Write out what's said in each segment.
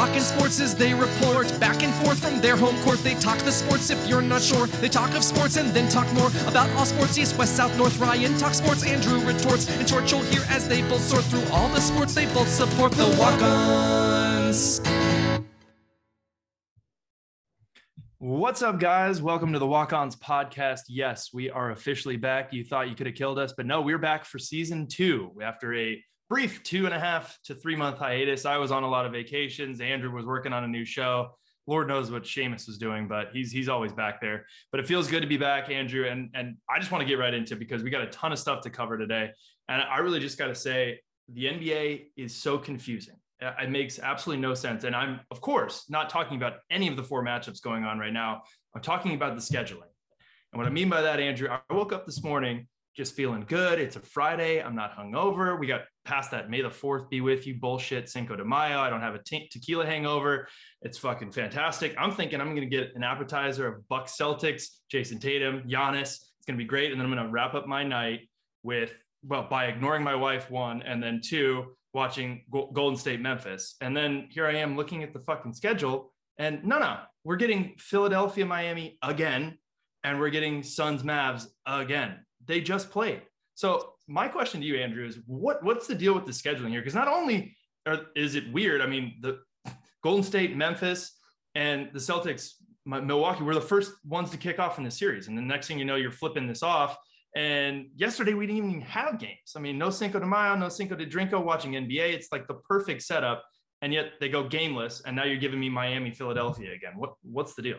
Talking sports as they report back and forth from their home court. They talk the sports if you're not sure. They talk of sports and then talk more about all sports east, west, south, north. Ryan talk sports, Andrew retorts. And short, you'll hear as they both sort through all the sports they both support. The walk ons. What's up, guys? Welcome to the Walk Ons podcast. Yes, we are officially back. You thought you could have killed us, but no, we're back for season two after a brief two and a half to three month hiatus. I was on a lot of vacations. Andrew was working on a new show. Lord knows what Seamus was doing, but he's he's always back there. But it feels good to be back, Andrew. And and I just want to get right into it because we got a ton of stuff to cover today. And I really just got to say the NBA is so confusing. It makes absolutely no sense. And I'm, of course, not talking about any of the four matchups going on right now. I'm talking about the scheduling. And what I mean by that, Andrew, I woke up this morning just feeling good. It's a Friday. I'm not hungover. We got past that May the 4th be with you bullshit, Cinco de Mayo. I don't have a te- tequila hangover. It's fucking fantastic. I'm thinking I'm going to get an appetizer of buck Celtics, Jayson Tatum, Giannis. It's going to be great. And then I'm going to wrap up my night with, well, by ignoring my wife, one, and then two, watching Golden State Memphis. And then here I am looking at the fucking schedule and no, no, we're getting Philadelphia, Miami again, and we're getting Suns, Mavs again. They just played. So my question to you, Andrew, is what what's the deal with the scheduling here? Because not only are, is it weird, I mean, the Golden State, Memphis, and the Celtics, Milwaukee were the first ones to kick off in the series, and the next thing you know, you're flipping this off and yesterday we didn't even have games. I mean, no Cinco de Mayo, no Cinco de Drinko watching NBA. It's like the perfect setup. And yet they go gameless. And now you're giving me Miami, Philadelphia again. What what's the deal?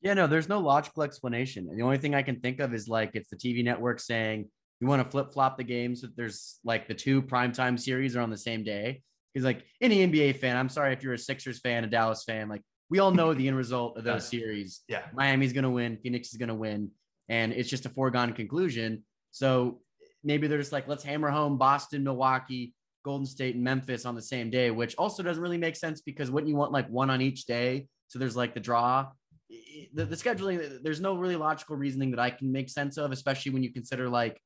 Yeah, no, there's no logical explanation. And the only thing I can think of is like it's the TV network saying you want to flip flop the games. So there's like the two primetime series are on the same day. Because like any NBA fan, I'm sorry if you're a Sixers fan, a Dallas fan, like we all know the end result of those series. Yeah. Miami's gonna win, Phoenix is gonna win and it's just a foregone conclusion. So maybe they're just like, let's hammer home Boston, Milwaukee, Golden State, and Memphis on the same day, which also doesn't really make sense because wouldn't you want like one on each day? So there's like the draw. The, the scheduling, there's no really logical reasoning that I can make sense of, especially when you consider like,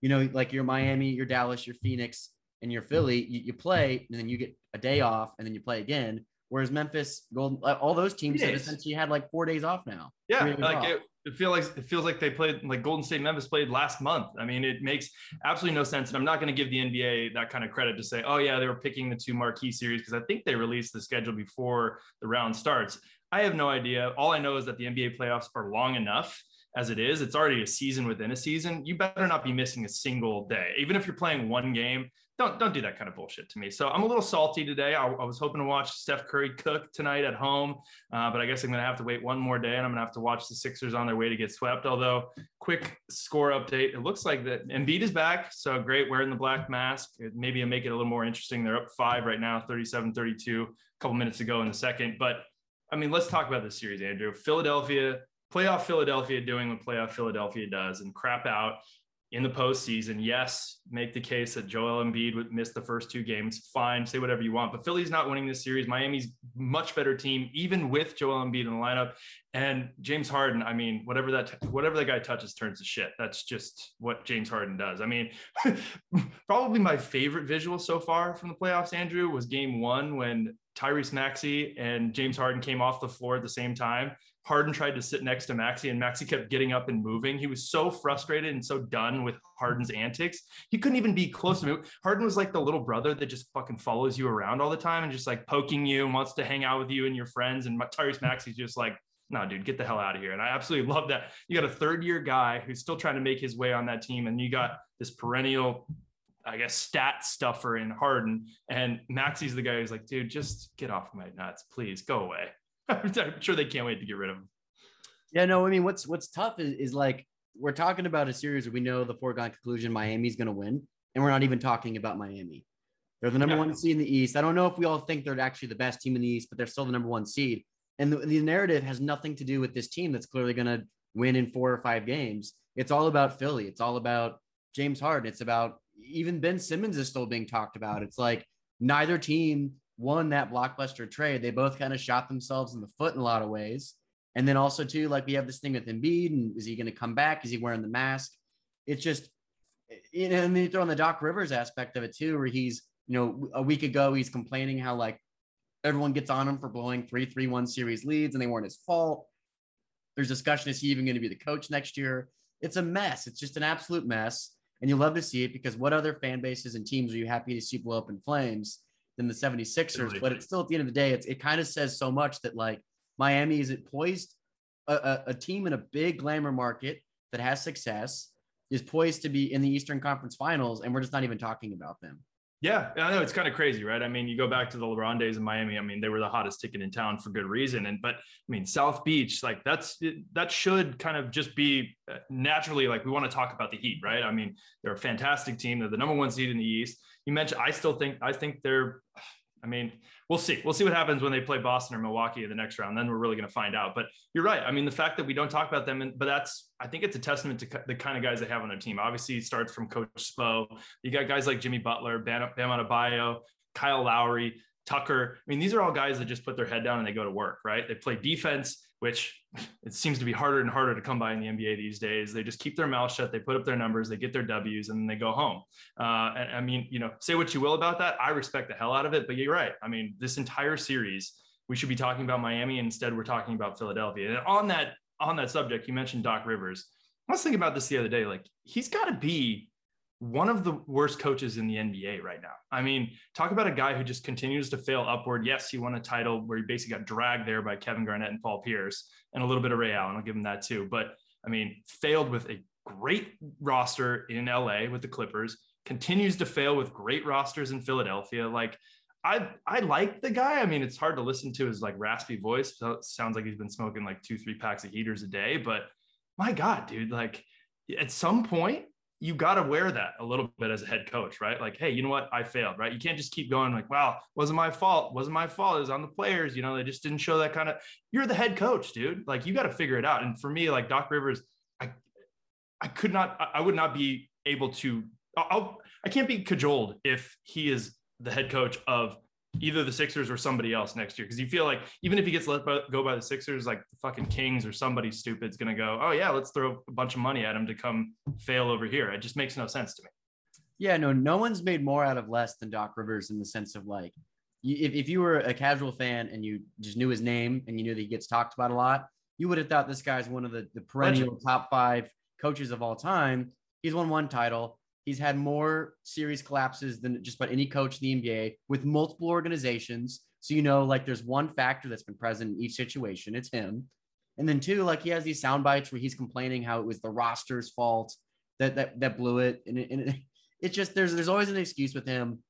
you know, like your Miami, your Dallas, your Phoenix, and your Philly, you, you play and then you get a day off and then you play again. Whereas Memphis, Golden, uh, all those teams have essentially had like four days off now. Yeah, like it, it feels like it feels like they played like Golden State Memphis played last month. I mean, it makes absolutely no sense. And I'm not going to give the NBA that kind of credit to say, oh yeah, they were picking the two marquee series because I think they released the schedule before the round starts. I have no idea. All I know is that the NBA playoffs are long enough as it is. It's already a season within a season. You better not be missing a single day, even if you're playing one game don't don't do that kind of bullshit to me. So I'm a little salty today. I, I was hoping to watch Steph Curry cook tonight at home, uh, but I guess I'm going to have to wait one more day, and I'm going to have to watch the Sixers on their way to get swept. Although, quick score update: it looks like that Embiid is back, so great, wearing the black mask. Maybe it'll make it a little more interesting. They're up five right now, 37-32, a couple minutes ago in the second. But I mean, let's talk about this series, Andrew. Philadelphia playoff Philadelphia doing what playoff Philadelphia does and crap out in the postseason. Yes, make the case that Joel Embiid would miss the first two games. Fine, say whatever you want. But Philly's not winning this series. Miami's much better team, even with Joel Embiid in the lineup. And James Harden, I mean, whatever that whatever that guy touches turns to shit. That's just what James Harden does. I mean, probably my favorite visual so far from the playoffs, Andrew, was game one when Tyrese Maxey and James Harden came off the floor at the same time. Harden tried to sit next to Maxey, and Maxey kept getting up and moving. He was so frustrated and so done with Harden's antics. He couldn't even be close to me. Harden was like the little brother that just fucking follows you around all the time and just like poking you and wants to hang out with you and your friends. And Tyrese Maxey's just like, no, dude, get the hell out of here. And I absolutely love that. You got a third year guy who's still trying to make his way on that team. And you got this perennial I guess stat stuffer in Harden, and Maxey's the guy who's like, dude, just get off my nuts, please go away. I'm sure they can't wait to get rid of him. Yeah, no, I mean, what's what's tough is, is like we're talking about a series where we know the foregone conclusion Miami's going to win, and we're not even talking about Miami. They're the number yeah. one seed in the East. I don't know if we all think they're actually the best team in the East, but they're still the number one seed. And the, the narrative has nothing to do with this team that's clearly going to win in four or five games. It's all about Philly. It's all about James Harden. It's about even Ben Simmons is still being talked about. It's like neither team won that blockbuster trade. They both kind of shot themselves in the foot in a lot of ways. And then also too, like we have this thing with Embiid, and is he going to come back? Is he wearing the mask? It's just, you know, and then you throw in the Doc Rivers aspect of it too, where he's, you know, a week ago he's complaining how like Everyone gets on him for blowing three, three, one series leads, and they weren't his fault. There's discussion: is he even going to be the coach next year? It's a mess. It's just an absolute mess, and you love to see it because what other fan bases and teams are you happy to see blow up in flames than the 76ers? Really? But it's still at the end of the day, it's, it kind of says so much that like Miami is it poised a, a, a team in a big glamour market that has success is poised to be in the Eastern Conference Finals, and we're just not even talking about them. Yeah, I know it's kind of crazy, right? I mean, you go back to the LeBron days in Miami. I mean, they were the hottest ticket in town for good reason. And but I mean, South Beach, like that's that should kind of just be uh, naturally like we want to talk about the Heat, right? I mean, they're a fantastic team. They're the number one seed in the East. You mentioned, I still think I think they're I mean, we'll see. We'll see what happens when they play Boston or Milwaukee in the next round. Then we're really going to find out. But you're right. I mean, the fact that we don't talk about them, and, but that's I think it's a testament to the kind of guys they have on their team. Obviously, it starts from Coach Spo. You got guys like Jimmy Butler, Bam, Bam Adebayo, Kyle Lowry, Tucker. I mean, these are all guys that just put their head down and they go to work. Right? They play defense which it seems to be harder and harder to come by in the NBA these days. They just keep their mouth shut, they put up their numbers, they get their W's, and then they go home. Uh, and I mean, you know, say what you will about that. I respect the hell out of it, but you're right. I mean, this entire series, we should be talking about Miami. Instead, we're talking about Philadelphia. And on that on that subject, you mentioned Doc Rivers. I was thinking about this the other day. Like, he's got to be one of the worst coaches in the NBA right now. I mean, talk about a guy who just continues to fail upward. Yes, he won a title where he basically got dragged there by Kevin Garnett and Paul Pierce and a little bit of Ray Allen. I'll give him that too. But I mean, failed with a great roster in LA with the Clippers, continues to fail with great rosters in Philadelphia. Like, I I like the guy. I mean, it's hard to listen to his like raspy voice. So sounds like he's been smoking like two, three packs of heaters a day. But my God, dude, like at some point, you got to wear that a little bit as a head coach, right? Like, hey, you know what? I failed, right? You can't just keep going like, wow, wasn't my fault. Wasn't my fault. It was on the players. You know, they just didn't show that kind of. You're the head coach, dude. Like, you got to figure it out. And for me, like Doc Rivers, I, I could not, I would not be able to. I'll, I can't be cajoled if he is the head coach of either the Sixers or somebody else next year. Because you feel like even if he gets let go by the Sixers, like the fucking Kings or somebody stupid is going to go, oh, yeah, let's throw a bunch of money at him to come fail over here. It just makes no sense to me. Yeah, no, no one's made more out of less than Doc Rivers in the sense of like, if, if you were a casual fan and you just knew his name and you knew that he gets talked about a lot, you would have thought this guy's one of the, the perennial Legend. top five coaches of all time. He's won one title. He's had more series collapses than just about any coach in the NBA with multiple organizations. So, you know, like there's one factor that's been present in each situation. It's him. And then two, like he has these sound bites where he's complaining how it was the roster's fault that that that blew it. And it, and it, just there's there's always an excuse with him.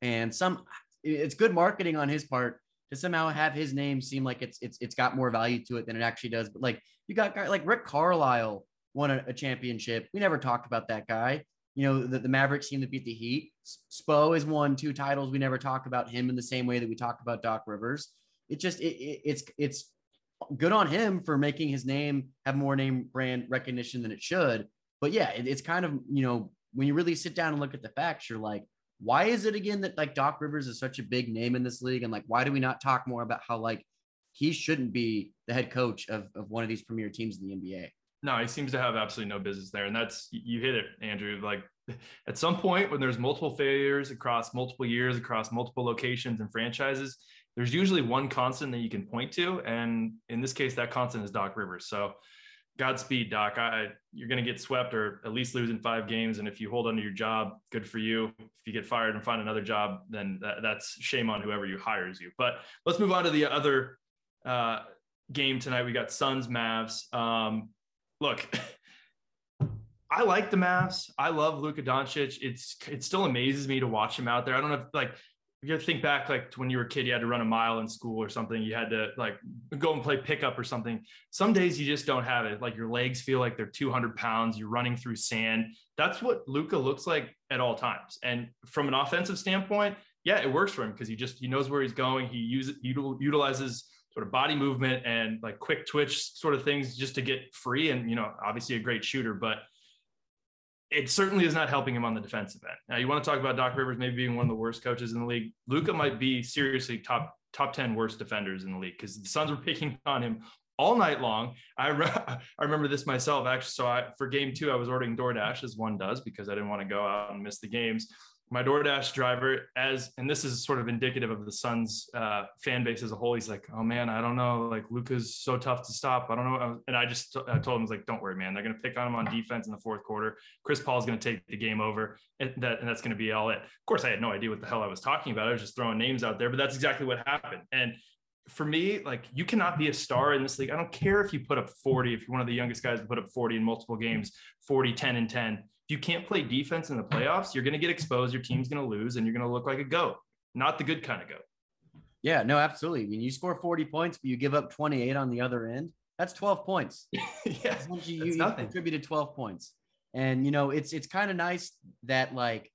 And some it's good marketing on his part to somehow have his name seem like it's it's it's got more value to it than it actually does. But like you got like Rick Carlisle won a, a championship. We never talked about that guy you know, the, the Mavericks seem to beat the Heat. Spo has won two titles. We never talk about him in the same way that we talk about Doc Rivers. It just it, it, it's it's good on him for making his name have more name brand recognition than it should. But yeah, it, it's kind of you know when you really sit down and look at the facts, you're like, why is it again that like Doc Rivers is such a big name in this league, and like why do we not talk more about how like he shouldn't be the head coach of, of one of these premier teams in the NBA? No, he seems to have absolutely no business there. And that's, you hit it, Andrew. Like at some point when there's multiple failures across multiple years, across multiple locations and franchises, there's usually one constant that you can point to. And in this case, that constant is Doc Rivers. So Godspeed, Doc. I, you're going to get swept or at least lose in five games. And if you hold onto your job, good for you. If you get fired and find another job, then that, that's shame on whoever you hires you. But let's move on to the other uh, game tonight. We got Suns, Mavs. Um, look, I like the Mavs. I love Luka Doncic. It's it still amazes me to watch him out there. I don't know if like you think back like when you were a kid, you had to run a mile in school or something. You had to like go and play pickup or something. Some days you just don't have it. Like your legs feel like they're 200 pounds. You're running through sand. That's what Luka looks like at all times. And from an offensive standpoint, yeah, it works for him because he just he knows where he's going. He uses utilizes sort of body movement and like quick twitch sort of things just to get free. And, you know, obviously a great shooter, but it certainly is not helping him on the defensive end. Now, you want to talk about Doc Rivers maybe being one of the worst coaches in the league. Luka might be seriously top top 10 worst defenders in the league because the Suns were picking on him all night long. I, re- I remember this myself actually. So I, for game two, I was ordering DoorDash as one does because I didn't want to go out and miss the games my DoorDash driver, as and this is sort of indicative of the Suns uh, fan base as a whole. He's like, "Oh man, I don't know. Like Luka's so tough to stop. I don't know." And I just told him, "I like, don't worry, man. They're going to pick on him on defense in the fourth quarter. Chris Paul's going to take the game over, and that and that's going to be all it." Of course, I had no idea what the hell I was talking about. I was just throwing names out there, but that's exactly what happened. And for me, like you cannot be a star in this league. I don't care if you put up 40, if you're one of the youngest guys to put up 40 in multiple games, 40, 10, and 10 you can't play defense in the playoffs, you're going to get exposed. Your team's going to lose, and you're going to look like a goat, not the good kind of goat. Yeah, no, absolutely. I mean, you score 40 points, but you give up 28 on the other end. That's 12 points. yeah, you, you contributed 12 points, and you know it's it's kind of nice that like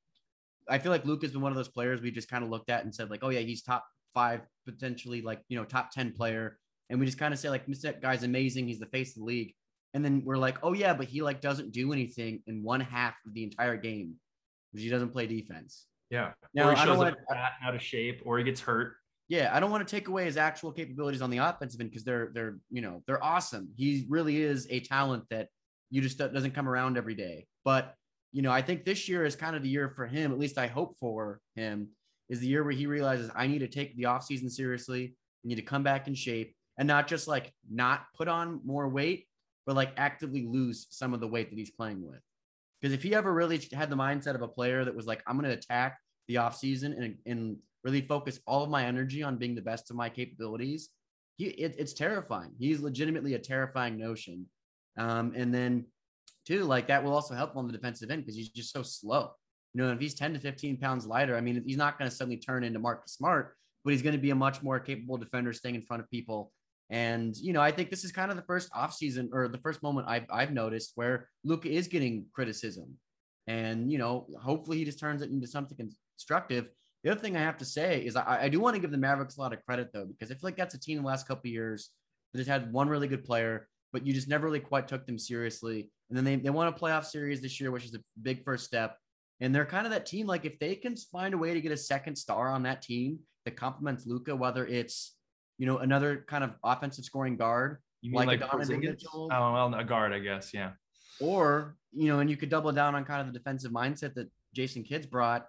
I feel like Luke has been one of those players we just kind of looked at and said like, oh yeah, he's top five, potentially like you know top 10 player, and we just kind of say like, this guy's amazing. He's the face of the league and then we're like, oh yeah, but he like doesn't do anything in one half of the entire game because he doesn't play defense. Yeah. Now, or he shows up wanna, out of shape, or he gets hurt. Yeah, I don't want to take away his actual capabilities on the offensive end because they're they're you know they're awesome. He really is a talent that you just doesn't come around every day. But you know, I think this year is kind of the year for him. At least I hope for him is the year where he realizes I need to take the offseason seriously. I need to come back in shape and not just like not put on more weight, but like actively lose some of the weight that he's playing with. Because if he ever really had the mindset of a player that was like, I'm going to attack the offseason and, and really focus all of my energy on being the best of my capabilities, he, it, it's terrifying. He's legitimately a terrifying notion. Um, and then, too, like that will also help on the defensive end because he's just so slow. You know, if he's 10 to 15 pounds lighter, I mean, he's not going to suddenly turn into Marcus Smart, but he's going to be a much more capable defender staying in front of people and you know, I think this is kind of the first offseason or the first moment I've I've noticed where Luka is getting criticism. And you know, hopefully he just turns it into something constructive. The other thing I have to say is I, I do want to give the Mavericks a lot of credit though, because I feel like that's a team in the last couple years that has had one really good player, but you just never really quite took them seriously. And then they, they won a playoff series this year, which is a big first step. And they're kind of that team. Like if they can find a way to get a second star on that team that complements Luka, whether it's you know, another kind of offensive scoring guard. You mean like, like Donovan Mitchell? Oh, well, a guard, I guess. Yeah. Or, you know, and you could double down on kind of the defensive mindset that Jason Kidd's brought.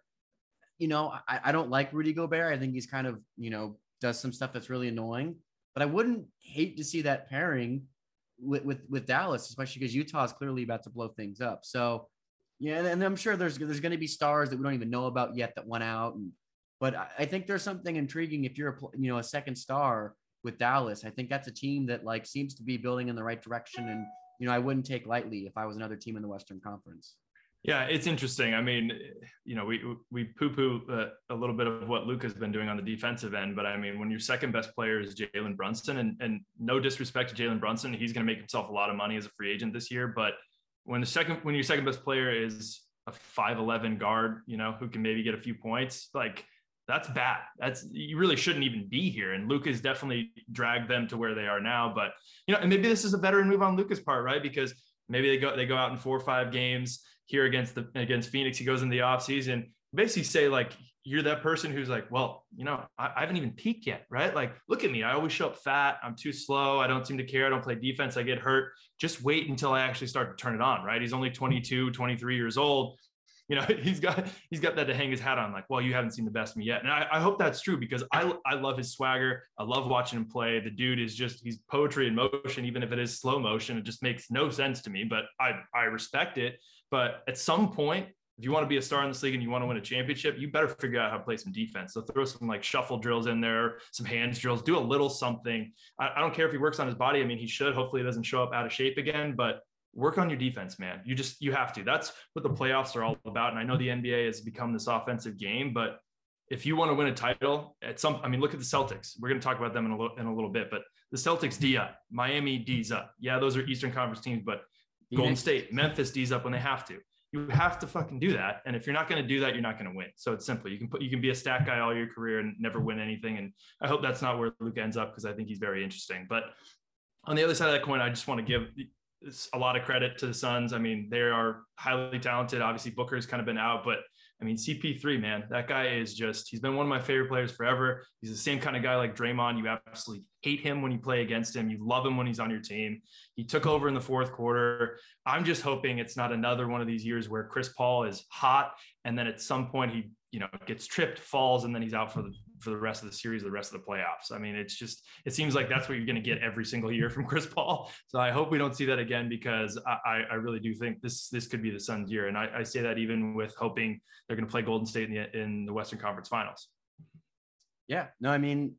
You know, I, I don't like Rudy Gobert. I think he's kind of, you know, does some stuff that's really annoying. But I wouldn't hate to see that pairing with with, with Dallas, especially because Utah is clearly about to blow things up. So, yeah, and I'm sure there's there's going to be stars that we don't even know about yet that went out, and but I think there's something intriguing if you're a you know a second star with Dallas. I think that's a team that like seems to be building in the right direction, and you know I wouldn't take lightly if I was another team in the Western Conference. Yeah, it's interesting. I mean, you know, we we poo poo a little bit of what Luka's been doing on the defensive end, but I mean, when your second best player is Jalen Brunson, and and no disrespect to Jalen Brunson, he's going to make himself a lot of money as a free agent this year. But when the second when your second best player is a five eleven guard, you know, who can maybe get a few points, like that's bad. That's you really shouldn't even be here. And Luka's definitely dragged them to where they are now. But you know, and maybe this is a better move on Luka's part, right? Because maybe they go they go out in four or five games here against the against Phoenix. He goes in the offseason, basically say like you're that person who's like, well, you know, I, I, haven't even peaked yet, right? Like, look at me. I always show up fat. I'm too slow. I don't seem to care. I don't play defense. I get hurt. Just wait until I actually start to turn it on, right? He's only 22, 23 years old you know he's got he's got that to hang his hat on like well you haven't seen the best of me yet and I, I, hope that's true because I, I love his swagger i love watching him play the dude is just he's poetry in motion even if it is slow motion it just makes no sense to me but i i respect it but at some point if you want to be a star in this league and you want to win a championship, you better figure out how to play some defense. So throw some like shuffle drills in there, some hands drills, do a little something. I, I don't care if he works on his body. I mean, he should. Hopefully, he doesn't show up out of shape again. But work on your defense, man. You just you have to. That's what the playoffs are all about. And I know the NBA has become this offensive game, but if you want to win a title at some, I mean, look at the Celtics. We're going to talk about them in a little in a little bit, but the Celtics D up, Miami D's up. Yeah, those are Eastern Conference teams, but Golden State, Memphis D's up when they have to. You have to fucking do that. And if you're not going to do that, you're not going to win. So it's simple. You can put you can be a stat guy all your career and never win anything. And I hope that's not where Luke ends up because I think he's very interesting. But on the other side of that coin, I just want to give a lot of credit to the Suns. I mean, they are highly talented. Obviously, Booker's kind of been out, but I mean, CP3, man, that guy is just, he's been one of my favorite players forever. He's the same kind of guy like Draymond. You absolutely hate him when you play against him. You love him when he's on your team. He took over in the fourth quarter. I'm just hoping it's not another one of these years where Chris Paul is hot and then at some point he you know gets tripped, falls, and then he's out for the for the rest of the series, the rest of the playoffs. I mean, it's just it seems like that's what you're going to get every single year from Chris Paul. So I hope we don't see that again because I, I really do think this this could be the Suns' year, and I, I say that even with hoping they're going to play Golden State in the in the Western Conference Finals. Yeah, no, I mean,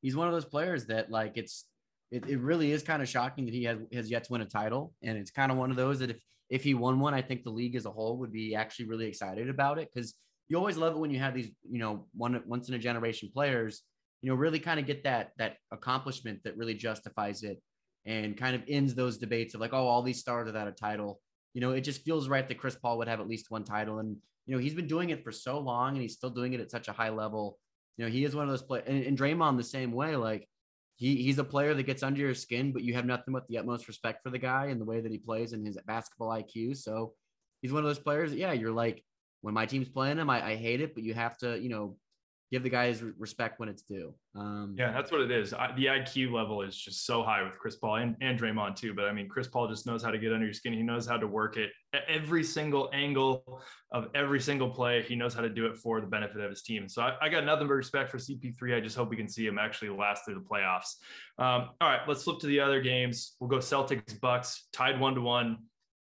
he's one of those players that like it's it, it really is kind of shocking that he has, has yet to win a title, and it's kind of one of those that if if he won one, I think the league as a whole would be actually really excited about it because you always love it when you have these, you know, one once in a generation players, you know, really kind of get that that accomplishment that really justifies it and kind of ends those debates of like, oh, all these stars without a title. You know, it just feels right that Chris Paul would have at least one title. And, you know, he's been doing it for so long and he's still doing it at such a high level. You know, he is one of those players and, and Draymond the same way. Like he he's a player that gets under your skin, but you have nothing but the utmost respect for the guy and the way that he plays and his basketball IQ. So he's one of those players. That, yeah, you're like, when my team's playing him, I, I hate it, but you have to, you know, give the guys respect when it's due. Um, yeah, that's what it is. I, the IQ level is just so high with Chris Paul and, and Draymond too. But I mean, Chris Paul just knows how to get under your skin. He knows how to work it at every single angle of every single play. He knows how to do it for the benefit of his team. So I, I got nothing but respect for CP3. I just hope we can see him actually last through the playoffs. Um, all right, let's flip to the other games. We'll go Celtics Bucks tied one to one.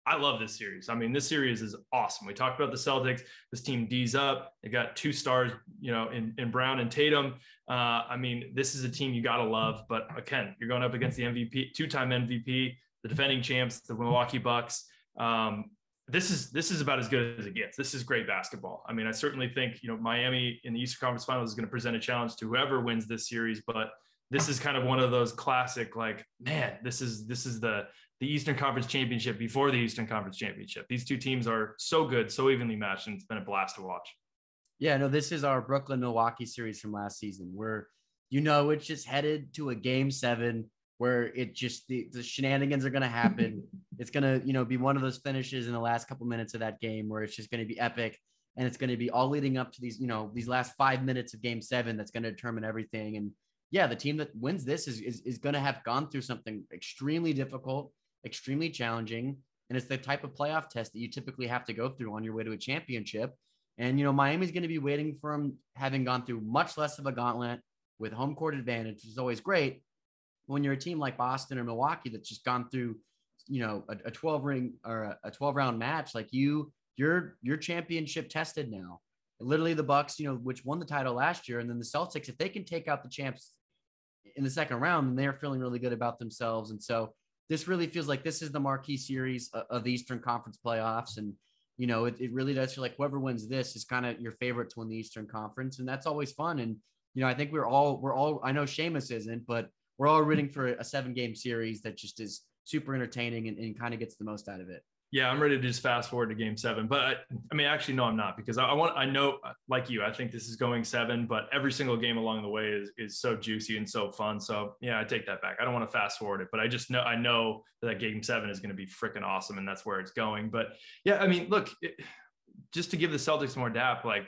I love this series. I mean, this series is awesome. We talked about the Celtics. This team D's up. They got two stars, you know, in, in Brown and Tatum. Uh, I mean, this is a team you got to love. But again, you're going up against the MVP, two-time MVP, the defending champs, the Milwaukee Bucks. Um, this is this is about as good as it gets. This is great basketball. I mean, I certainly think you know Miami in the Eastern Conference Finals is going to present a challenge to whoever wins this series, but this is kind of one of those classic like man this is this is the the Eastern Conference Championship before the Eastern Conference Championship. These two teams are so good, so evenly matched, and it's been a blast to watch. Yeah, no, this is our Brooklyn Milwaukee series from last season where you know it's just headed to a game seven where it just the, the shenanigans are going to happen. it's going to, you know, be one of those finishes in the last couple minutes of that game where it's just going to be epic and it's going to be all leading up to these, you know, these last five minutes of game seven that's going to determine everything. And yeah, the team that wins this is, is, is going to have gone through something extremely difficult extremely challenging. And it's the type of playoff test that you typically have to go through on your way to a championship. And, you know, Miami's going to be waiting for them, having gone through much less of a gauntlet with home court advantage, which is always great. When you're a team like Boston or Milwaukee that's just gone through, you know, a, a 12 ring or a 12 round match, like you, you're, you're championship tested now. Literally the Bucks, you know, which won the title last year, and then the Celtics, if they can take out the champs in the second round, then they're feeling really good about themselves. And so this really feels like this is the marquee series of the Eastern Conference playoffs. And, you know, it, it really does feel like whoever wins this is kind of your favorite to win the Eastern Conference. And that's always fun. And, you know, I think we're all, we're all, I know Seamus isn't, but we're all rooting for a seven game series that just is super entertaining and, and kind of gets the most out of it yeah, I'm ready to just fast forward to game seven. But I, I mean, actually, no, I'm not because I, I, want, I know, like you, I think this is going seven, but every single game along the way is, is so juicy and so fun. So yeah, I take that back. I don't want to fast forward it, but I just know, I know that game seven is going to be freaking awesome and that's where it's going. But yeah, I mean, look, it, just to give the Celtics more dap, like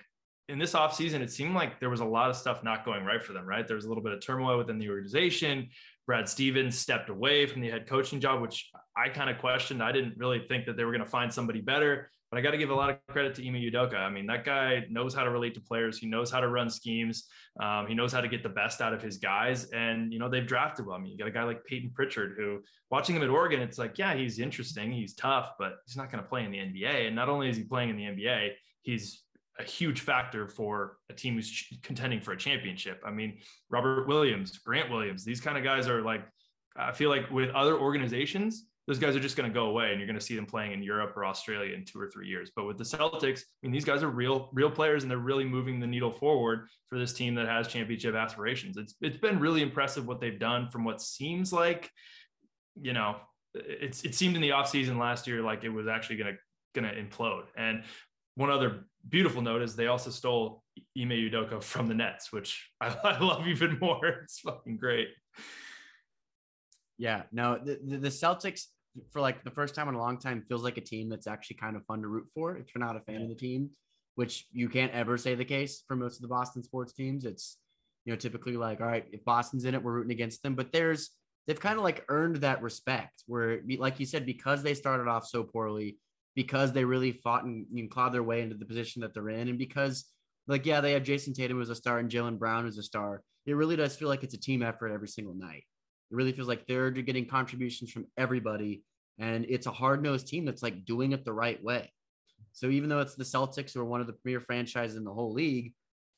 in this offseason, it seemed like there was a lot of stuff not going right for them, right? There was a little bit of turmoil within the organization. Brad Stevens stepped away from the head coaching job, which I kind of questioned. I didn't really think that they were going to find somebody better, but I got to give a lot of credit to Ime Udoka. I mean, that guy knows how to relate to players. He knows how to run schemes. Um, he knows how to get the best out of his guys. And, you know, they've drafted well. I mean, you got a guy like Payton Pritchard, who watching him at Oregon, it's like, yeah, he's interesting. He's tough, but he's not going to play in the NBA. And not only is he playing in the NBA, he's a huge factor for a team who's contending for a championship. I mean, Robert Williams, Grant Williams, these kind of guys are like, I feel like with other organizations, those guys are just going to go away and you're going to see them playing in Europe or Australia in two or three years. But with the Celtics, I mean, these guys are real, real players and they're really moving the needle forward for this team that has championship aspirations. It's, it's been really impressive what they've done from what seems like, you know, it's, it seemed in the offseason last year like it was actually going to going to implode. And one other beautiful note is they also stole Ime Udoka from the Nets, which I, I love even more. It's fucking great. Yeah, no, the, the, the, Celtics for like the first time in a long time feels like a team that's actually kind of fun to root for if you're not a fan yeah. of the team, which you can't ever say the case for most of the Boston sports teams. It's you know typically like all right, if Boston's in it, we're rooting against them, but there's they've kind of like earned that respect where like you said because they started off so poorly because they really fought and, clawed their way into the position that they're in, and because like yeah, they have Jayson Tatum as a star and Jaylen Brown as a star. It really does feel like it's a team effort every single night. It really feels like they're getting contributions from everybody, and it's a hard nosed team that's like doing it the right way. So even though it's the Celtics who are one of the premier franchises in the whole league,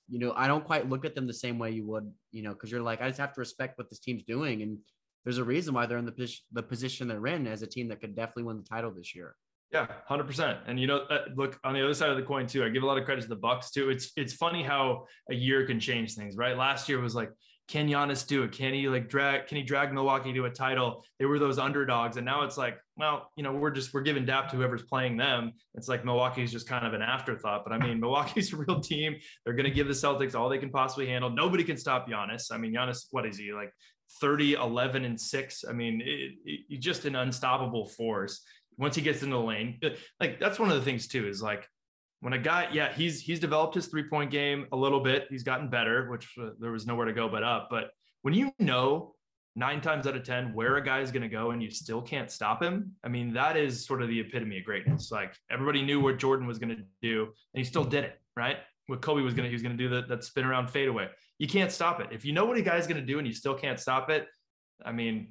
you know, I don't quite look at them the same way you would, you know, because you're like, I just have to respect what this team's doing. And there's a reason why they're in the, position, the position they're in as a team that could definitely win the title this year. Yeah, hundred percent. And you know, uh, look on the other side of the coin too. I give a lot of credit to the Bucks too. It's it's funny how a year can change things, right? Last year was like, can Giannis do it? Can he like drag? Can he drag Milwaukee to a title? They were those underdogs, and now it's like, well, you know, we're just we're giving dap to whoever's playing them. It's like Milwaukee's just kind of an afterthought. But I mean, Milwaukee's a real team. They're going to give the Celtics all they can possibly handle. Nobody can stop Giannis. I mean, Giannis, what is he like? 30, 11, and six. I mean, it, it, just an unstoppable force once he gets into the lane. Like that's one of the things too is like when a guy, yeah, he's he's developed his three point game a little bit. He's gotten better, which uh, there was nowhere to go but up. But when you know nine times out of ten where a guy is going to go and you still can't stop him, I mean that is sort of the epitome of greatness. Like everybody knew what Jordan was going to do, and he still did it, right? What Kobe was going to, he was going to do that that spin around fadeaway. You can't stop it. If you know what a guy's going to do and you still can't stop it, I mean,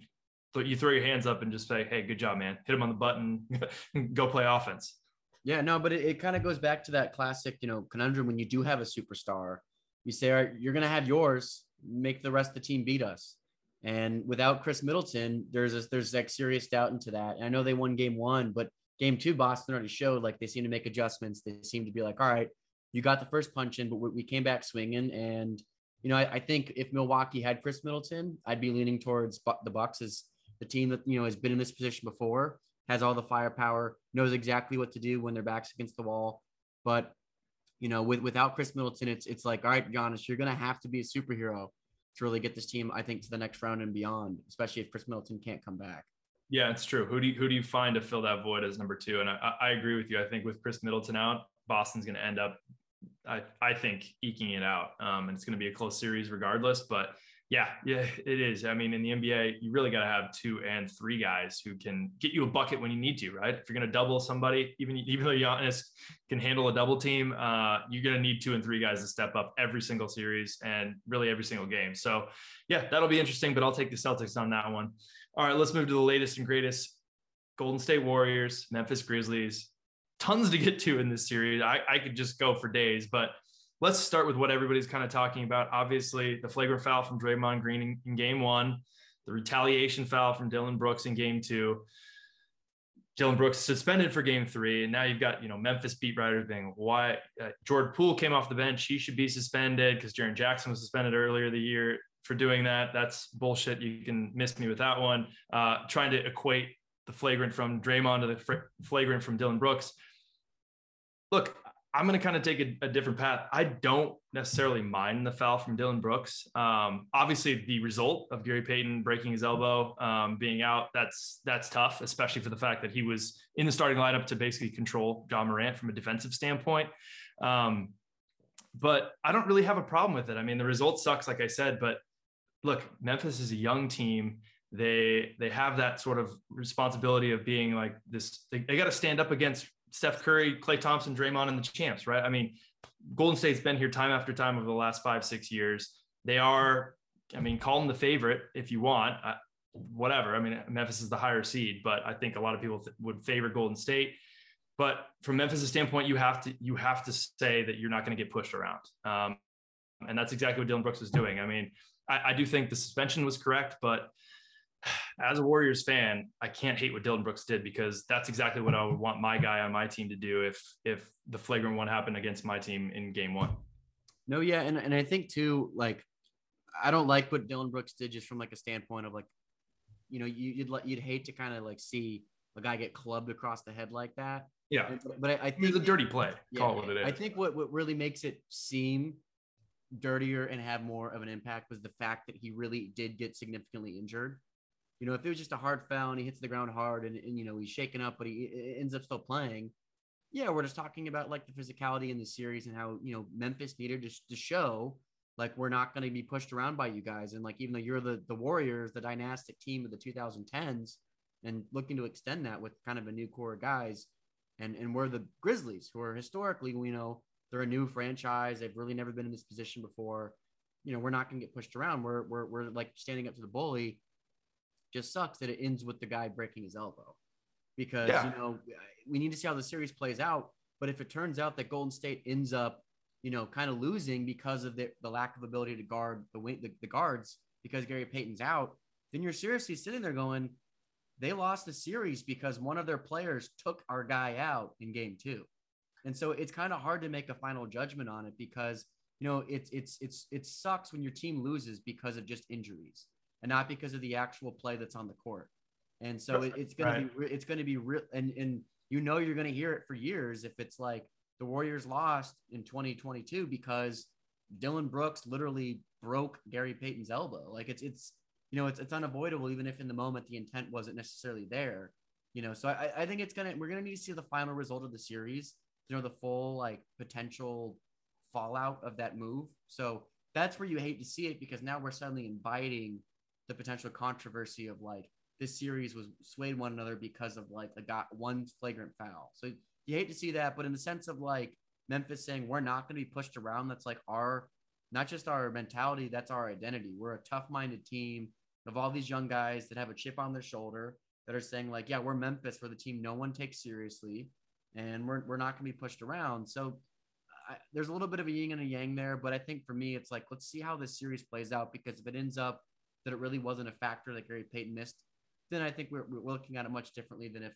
you throw your hands up and just say, "Hey, good job, man! Hit him on the button, go play offense." Yeah, no, but it, it kind of goes back to that classic, you know, conundrum when you do have a superstar, you say, All right, you're going to have yours, make the rest of the team beat us. And without Khris Middleton, there's a, there's like serious doubt into that. And I know they won game one, but game two, Boston already showed like they seem to make adjustments. They seem to be like, all right, you got the first punch in, but we came back swinging. And you know, I, I think if Milwaukee had Khris Middleton, I'd be leaning towards the Bucks as the team that you know has been in this position before has all the firepower, knows exactly what to do when their backs against the wall. But you know, with without Khris Middleton, it's it's like, all right, Giannis, you're gonna have to be a superhero to really get this team, I think, to the next round and beyond, especially if Khris Middleton can't come back. Yeah, it's true. Who do you, who do you find to fill that void as number two? And I, I agree with you. I think with Khris Middleton out, Boston's going to end up, I, I think, eking it out. Um, and it's going to be a close series regardless. But yeah, yeah, it is. I mean, in the NBA, you really got to have two and three guys who can get you a bucket when you need to, right? If you're going to double somebody, even even though Giannis can handle a double team, uh, you're going to need two and three guys to step up every single series and really every single game. So, yeah, that'll be interesting. But I'll take the Celtics on that one. All right, let's move to the latest and greatest: Golden State Warriors, Memphis Grizzlies. Tons to get to in this series. I, I could just go for days, but let's start with what everybody's kind of talking about. Obviously, the flagrant foul from Draymond Green in, in game one, the retaliation foul from Dillon Brooks in game two. Dillon Brooks suspended for game three. And now you've got, you know, Memphis beat writers being why uh, Jordan Poole came off the bench. He should be suspended because Jaren Jackson was suspended earlier the year for doing that. That's bullshit. You can miss me with that one. Uh, trying to equate the flagrant from Draymond to the flagrant from Dillon Brooks. Look, I'm going to kind of take a, a, different path. I don't necessarily mind the foul from Dillon Brooks. Um, obviously, the result of Gary Payton breaking his elbow, um, being out, that's that's tough, especially for the fact that he was in the starting lineup to basically control Ja Morant from a defensive standpoint. Um, but I don't really have a problem with it. I mean, the result sucks, like I said. But look, Memphis is a young team. They they have that sort of responsibility of being like this. They, they got to stand up against Steph Curry, Klay Thompson, Draymond, and the champs, right? I mean, Golden State's been here time after time over the last five, six years. They are, I mean, call them the favorite if you want, uh, whatever. I mean, Memphis is the higher seed, but I think a lot of people th- would favor Golden State. But from Memphis' standpoint, you have to you have to say that you're not going to get pushed around, um, and that's exactly what Dillon Brooks was doing. I mean, I, I do think the suspension was correct, but as a Warriors fan, I can't hate what Dillon Brooks did because that's exactly what I would want my guy on my team to do if if the flagrant one happened against my team in game one. No, yeah, and, and I think too, like I don't like what Dillon Brooks did just from like a standpoint of like, you know, you, you'd you'd hate to kind of like see a guy get clubbed across the head like that. Yeah, but I, I think it's a dirty play. Yeah, Call it what it is. I think what what really makes it seem dirtier and have more of an impact was the fact that he really did get significantly injured. You know, if it was just a hard foul and he hits the ground hard and, and you know he's shaken up, but he ends up still playing. Yeah, we're just talking about like the physicality in the series and how you know Memphis needed to, to show like we're not going to be pushed around by you guys. And like even though you're the the Warriors, the dynastic team of the 2010s, and looking to extend that with kind of a new core of guys, and and we're the Grizzlies, who are historically, we know they're a new franchise. They've really never been in this position before. You know, we're not going to get pushed around. We're, we're, we're like standing up to the bully. Just sucks that it ends with the guy breaking his elbow because, yeah. you know, we need to see how the series plays out. But if it turns out that Golden State ends up, you know, kind of losing because of the, the lack of ability to guard the, the, the guards because Gary Payton's out, then you're seriously sitting there going, they lost the series because one of their players took our guy out in game two. And so it's kind of hard to make a final judgment on it because you know it's it's it's it sucks when your team loses because of just injuries and not because of the actual play that's on the court. And so it, it's gonna be it's gonna be real and and you know you're gonna hear it for years if it's like the Warriors lost in 2022 because Dillon Brooks literally broke Gary Payton's elbow. Like it's it's you know it's it's unavoidable even if in the moment the intent wasn't necessarily there. You know, so I, I think it's gonna we're gonna need to see the final result of the series you know the full like potential fallout of that move. So that's where you hate to see it because now we're suddenly inviting the potential controversy of like this series was swayed one another because of like a got one flagrant foul. So you hate to see that, but in the sense of like Memphis saying we're not going to be pushed around, that's like our not just our mentality, that's our identity. We're a tough-minded team of all these young guys that have a chip on their shoulder that are saying like, yeah, we're Memphis, we're the team no one takes seriously and we're, we're not going to be pushed around. So I, there's a little bit of a yin and a yang there, but I think for me, it's like, let's see how this series plays out because if it ends up that it really wasn't a factor that Gary Payton missed, then I think we're, we're looking at it much differently than if,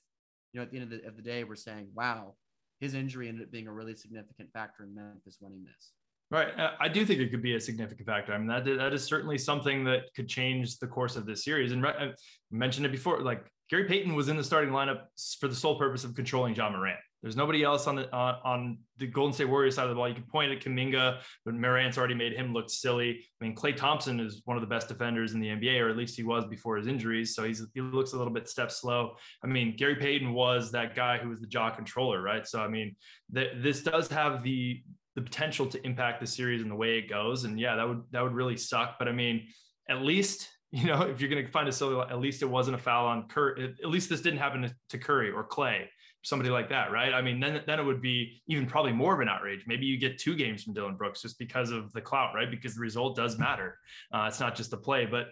you know, at the end of the, of the day, we're saying, wow, his injury ended up being a really significant factor in Memphis winning this. Right. Uh, I do think it could be a significant factor. I mean, that, that is certainly something that could change the course of this series. And I mentioned it before, like Gary Payton was in the starting lineup for the sole purpose of controlling Ja Morant. There's nobody else on the uh, on the Golden State Warriors side of the ball. You can point at Kuminga, but Morant's already made him look silly. I mean, Klay Thompson is one of the best defenders in the NBA, or at least he was before his injuries. So he's he looks a little bit step slow. I mean, Gary Payton was that guy who was the jaw controller, right? So I mean, th- this does have the the potential to impact the series and the way it goes. And yeah, that would that would really suck. But I mean, at least you know if you're going to find a silly, at least it wasn't a foul on Curry. At least this didn't happen to Curry or Klay somebody like that, right? I mean, then then it would be even probably more of an outrage. Maybe you get two games from Dillon Brooks just because of the clout, right? Because the result does matter. Uh, it's not just the play. But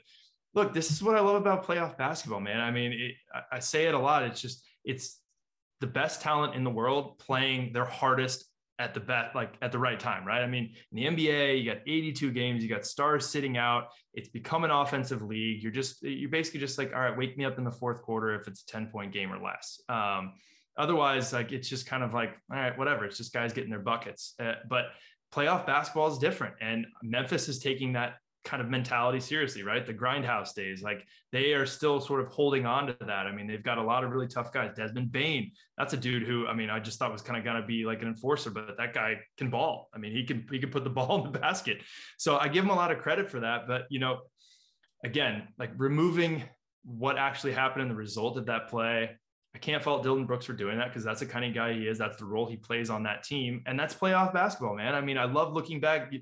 look, this is what I love about playoff basketball, man. I mean, it, I, I say it a lot. It's just it's the best talent in the world playing their hardest at the bet like at the right time, right? I mean, in the NBA, you got 82 games, you got stars sitting out. It's become an offensive league. You're just you're basically just like, all right, wake me up in the fourth quarter if it's a 10 point game or less. Um, Otherwise, like it's just kind of like, all right, whatever. It's just guys getting their buckets. Uh, but playoff basketball is different. And Memphis is taking that kind of mentality seriously, right? The grindhouse days, like they are still sort of holding on to that. I mean, they've got a lot of really tough guys. Desmond Bane, that's a dude who, I mean, I just thought was kind of gonna be like an enforcer, but that guy can ball. I mean, he can he can put the ball in the basket. So I give him a lot of credit for that. But you know, again, like removing what actually happened in the result of that play, I can't fault Dillon Brooks for doing that because that's the kind of guy he is. That's the role he plays on that team. And that's playoff basketball, man. I mean, I love looking back. You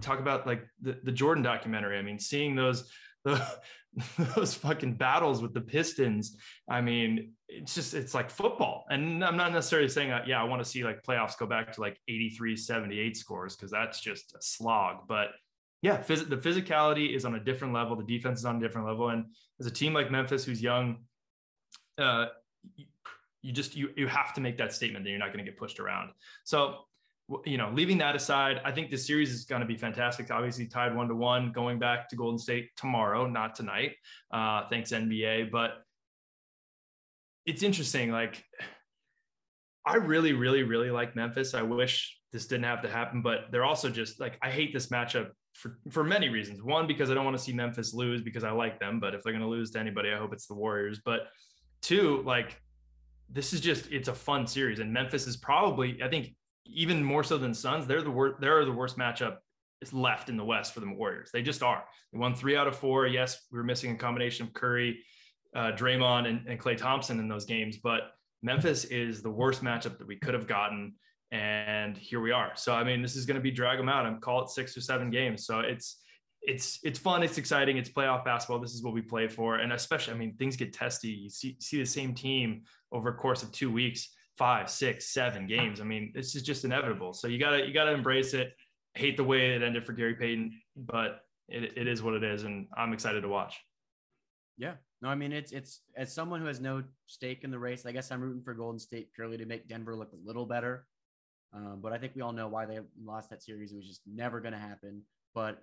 talk about like the, the Jordan documentary. I mean, seeing those, the, those fucking battles with the Pistons. I mean, it's just, it's like football. And I'm not necessarily saying, uh, yeah, I want to see like playoffs go back to like 83, 78 scores because that's just a slog. But yeah, phys- the physicality is on a different level. The defense is on a different level. And as a team like Memphis, who's young, uh, you just you you have to make that statement that you're not going to get pushed around. So you know, leaving that aside, I think this series is going to be fantastic. Obviously, tied one to one, going back to Golden State tomorrow, not tonight. Uh, thanks NBA, but it's interesting. Like, I really, really, really like Memphis. I wish this didn't have to happen, but they're also just like I hate this matchup for for many reasons. One, because I don't want to see Memphis lose because I like them, but if they're going to lose to anybody, I hope it's the Warriors. But two, like this is just it's a fun series, and Memphis is probably I think even more so than Suns. They're the worst. They're the worst matchup is left in the West for the Warriors. They just are. They won three out of four. Yes, we were missing a combination of Curry, uh, Draymond, and, and Klay Thompson in those games, but Memphis is the worst matchup that we could have gotten. And here we are. So, I mean, this is going to be drag them out and call it six or seven games. So it's, it's it's fun, it's exciting, it's playoff basketball. This is what we play for, and especially, I mean, things get testy. You see see the same team over a course of two weeks. five, six, seven games. I mean, this is just inevitable. So you gotta you gotta embrace it. Hate the way it ended for Gary Payton, but it, it is what it is, and I'm excited to watch. Yeah. No, I mean it's it's as someone who has no stake in the race, I guess I'm rooting for Golden State purely to make Denver look a little better. Um, but I think we all know why they lost that series. It was just never going to happen. But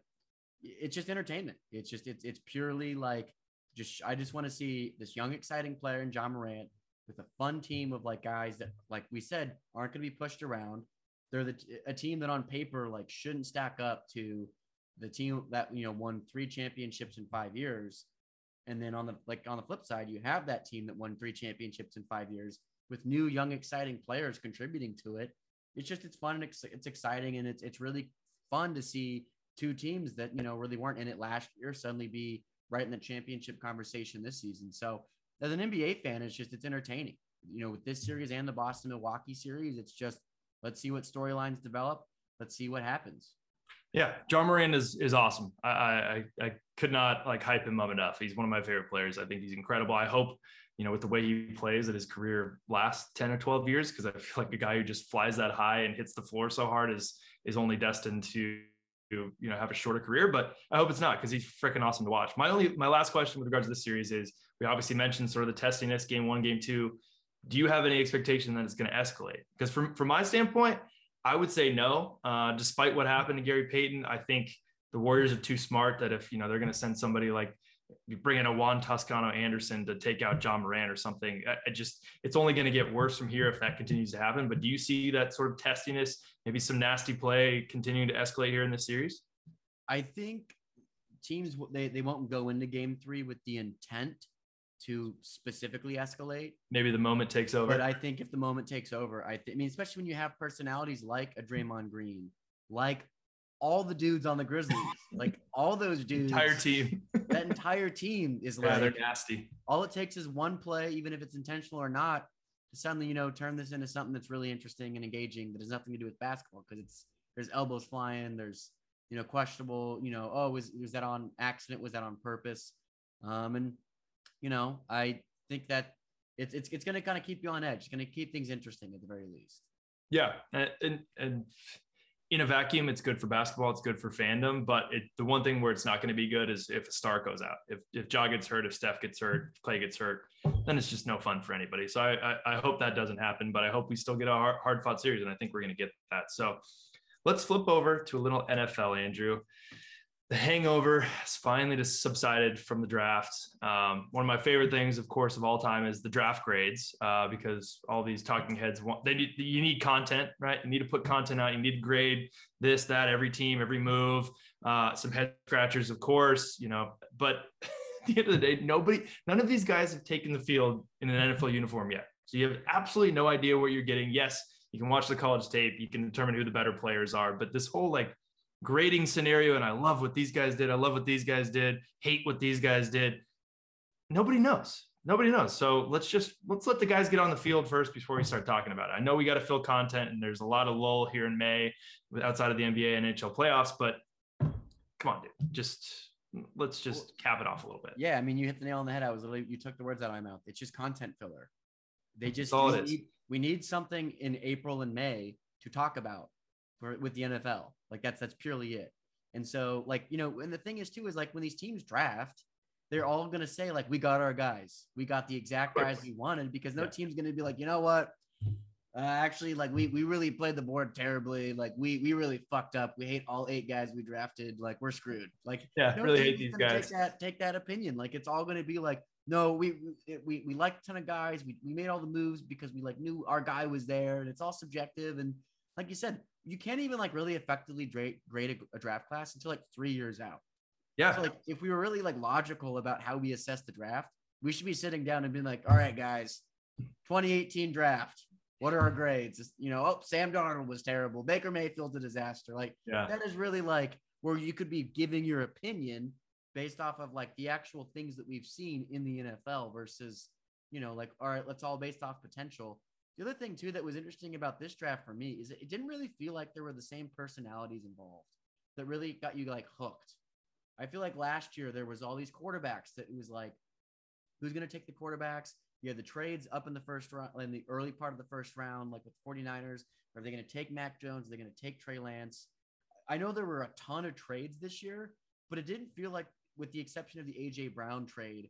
it's just entertainment. It's just it's it's purely like just I just want to see this young exciting player in Ja Morant with a fun team of like guys that like we said aren't going to be pushed around. They're the a team that on paper like shouldn't stack up to the team that you know won three championships in 5 years. And then on the like on the flip side, you have that team that won three championships in 5 years with new young exciting players contributing to it. It's just it's fun and it's, it's exciting and it's it's really fun to see two teams that you know really weren't in it last year suddenly be right in the championship conversation this season. So as an NBA fan, it's just it's entertaining. You know, with this series and the Boston Milwaukee series, it's just let's see what storylines develop. Let's see what happens. Yeah, Ja Morant is is awesome. I, I I could not like hype him up enough. He's one of my favorite players. I think he's incredible. I hope you know with the way he plays that his career lasts ten or twelve years because I feel like a guy who just flies that high and hits the floor so hard is is only destined to you know have a shorter career. But I hope it's not because he's freaking awesome to watch. My only my last question with regards to this series is we obviously mentioned sort of the testiness game one, game two. Do you have any expectation that it's going to escalate? Because from from my standpoint, I would say no. Uh, despite what happened to Gary Payton, I think the Warriors are too smart that if you know they're going to send somebody like bring in a Juan Toscano Anderson to take out Ja Morant or something. I, I just it's only going to get worse from here if that continues to happen. But do you see that sort of testiness, maybe some nasty play continuing to escalate here in this series? I think teams they, they won't go into game three with the intent to specifically escalate. Maybe the moment takes over. But I think if the moment takes over, I, th- I mean, especially when you have personalities like a Draymond Green, like all the dudes on the Grizzlies, like all those dudes, entire team, that entire team is yeah, like they're nasty. All it takes is one play, even if it's intentional or not, to suddenly you know turn this into something that's really interesting and engaging that has nothing to do with basketball because it's there's elbows flying, there's you know questionable, you know, oh was was that on accident, was that on purpose, um, and you know I think that it's it's it's going to kind of keep you on edge, it's going to keep things interesting at the very least. Yeah, and, and, and in a vacuum, it's good for basketball. It's good for fandom. But it, the one thing where it's not going to be good is if a star goes out. If if Ja gets hurt, if Steph gets hurt, Clay gets hurt, then it's just no fun for anybody. So I, I, I hope that doesn't happen. But I hope we still get a hard fought series, and I think we're going to get that. So let's flip over to a little NFL, Andrew the hangover has finally just subsided from the draft. Um, one of my favorite things, of course, of all time is the draft grades, uh, because all these talking heads want they need you need content, right? You need to put content out. You need to grade this, that, every team, every move. Uh, some head scratchers, of course, you know. But at the end of the day, nobody, none of these guys have taken the field in an NFL uniform yet. So you have absolutely no idea what you're getting. Yes, you can watch the college tape, you can determine who the better players are, but this whole like grading scenario and I love what these guys did. I love what these guys did, hate what these guys did. Nobody knows. Nobody knows. So let's just let's let the guys get on the field first before we start talking about it. I know we got to fill content and there's a lot of lull here in May outside of the NBA and NHL playoffs, but come on, dude. Just let's just cap it off a little bit. Yeah, I mean, you hit the nail on the head. I was literally you took the words out of my mouth. It's just content filler. They just all we need, we need something in April and May to talk about for with the NFL. Like that's that's purely it. And so like you know, and the thing is too is like when these teams draft, they're all gonna say like we got our guys, we got the exact guys we wanted because no team's gonna be like you know what. Uh, actually, like we we really played the board terribly. Like we we really fucked up. We hate all eight guys we drafted. Like we're screwed. Like Yeah, no really hate these guys. Take that, take that opinion. Like it's all going to be like, no, we we we, we liked a ton of guys. We, we made all the moves because we like knew our guy was there, and it's all subjective. And like you said, you can't even like really effectively grade grade a, a draft class until like three years out. Yeah. So like if we were really like logical about how we assess the draft, we should be sitting down and being like, all right, guys, 2018 draft. What are our grades? You know, oh, Sam Darnold was terrible. Baker Mayfield's a disaster. Like Yeah. that is really like where you could be giving your opinion based off of like the actual things that we've seen in the NFL versus, you know, like, all right, let's all based off potential. The other thing too that was interesting about this draft for me is it didn't really feel like there were the same personalities involved that really got you like hooked. I feel like last year there was all these quarterbacks that it was like, who's going to take the quarterbacks? you had the trades up in the first round, in the early part of the first round, like with the 49ers. Are they going to take Mac Jones? Are they going to take Trey Lance? I know there were a ton of trades this year, but it didn't feel like, with the exception of the AJ Brown trade,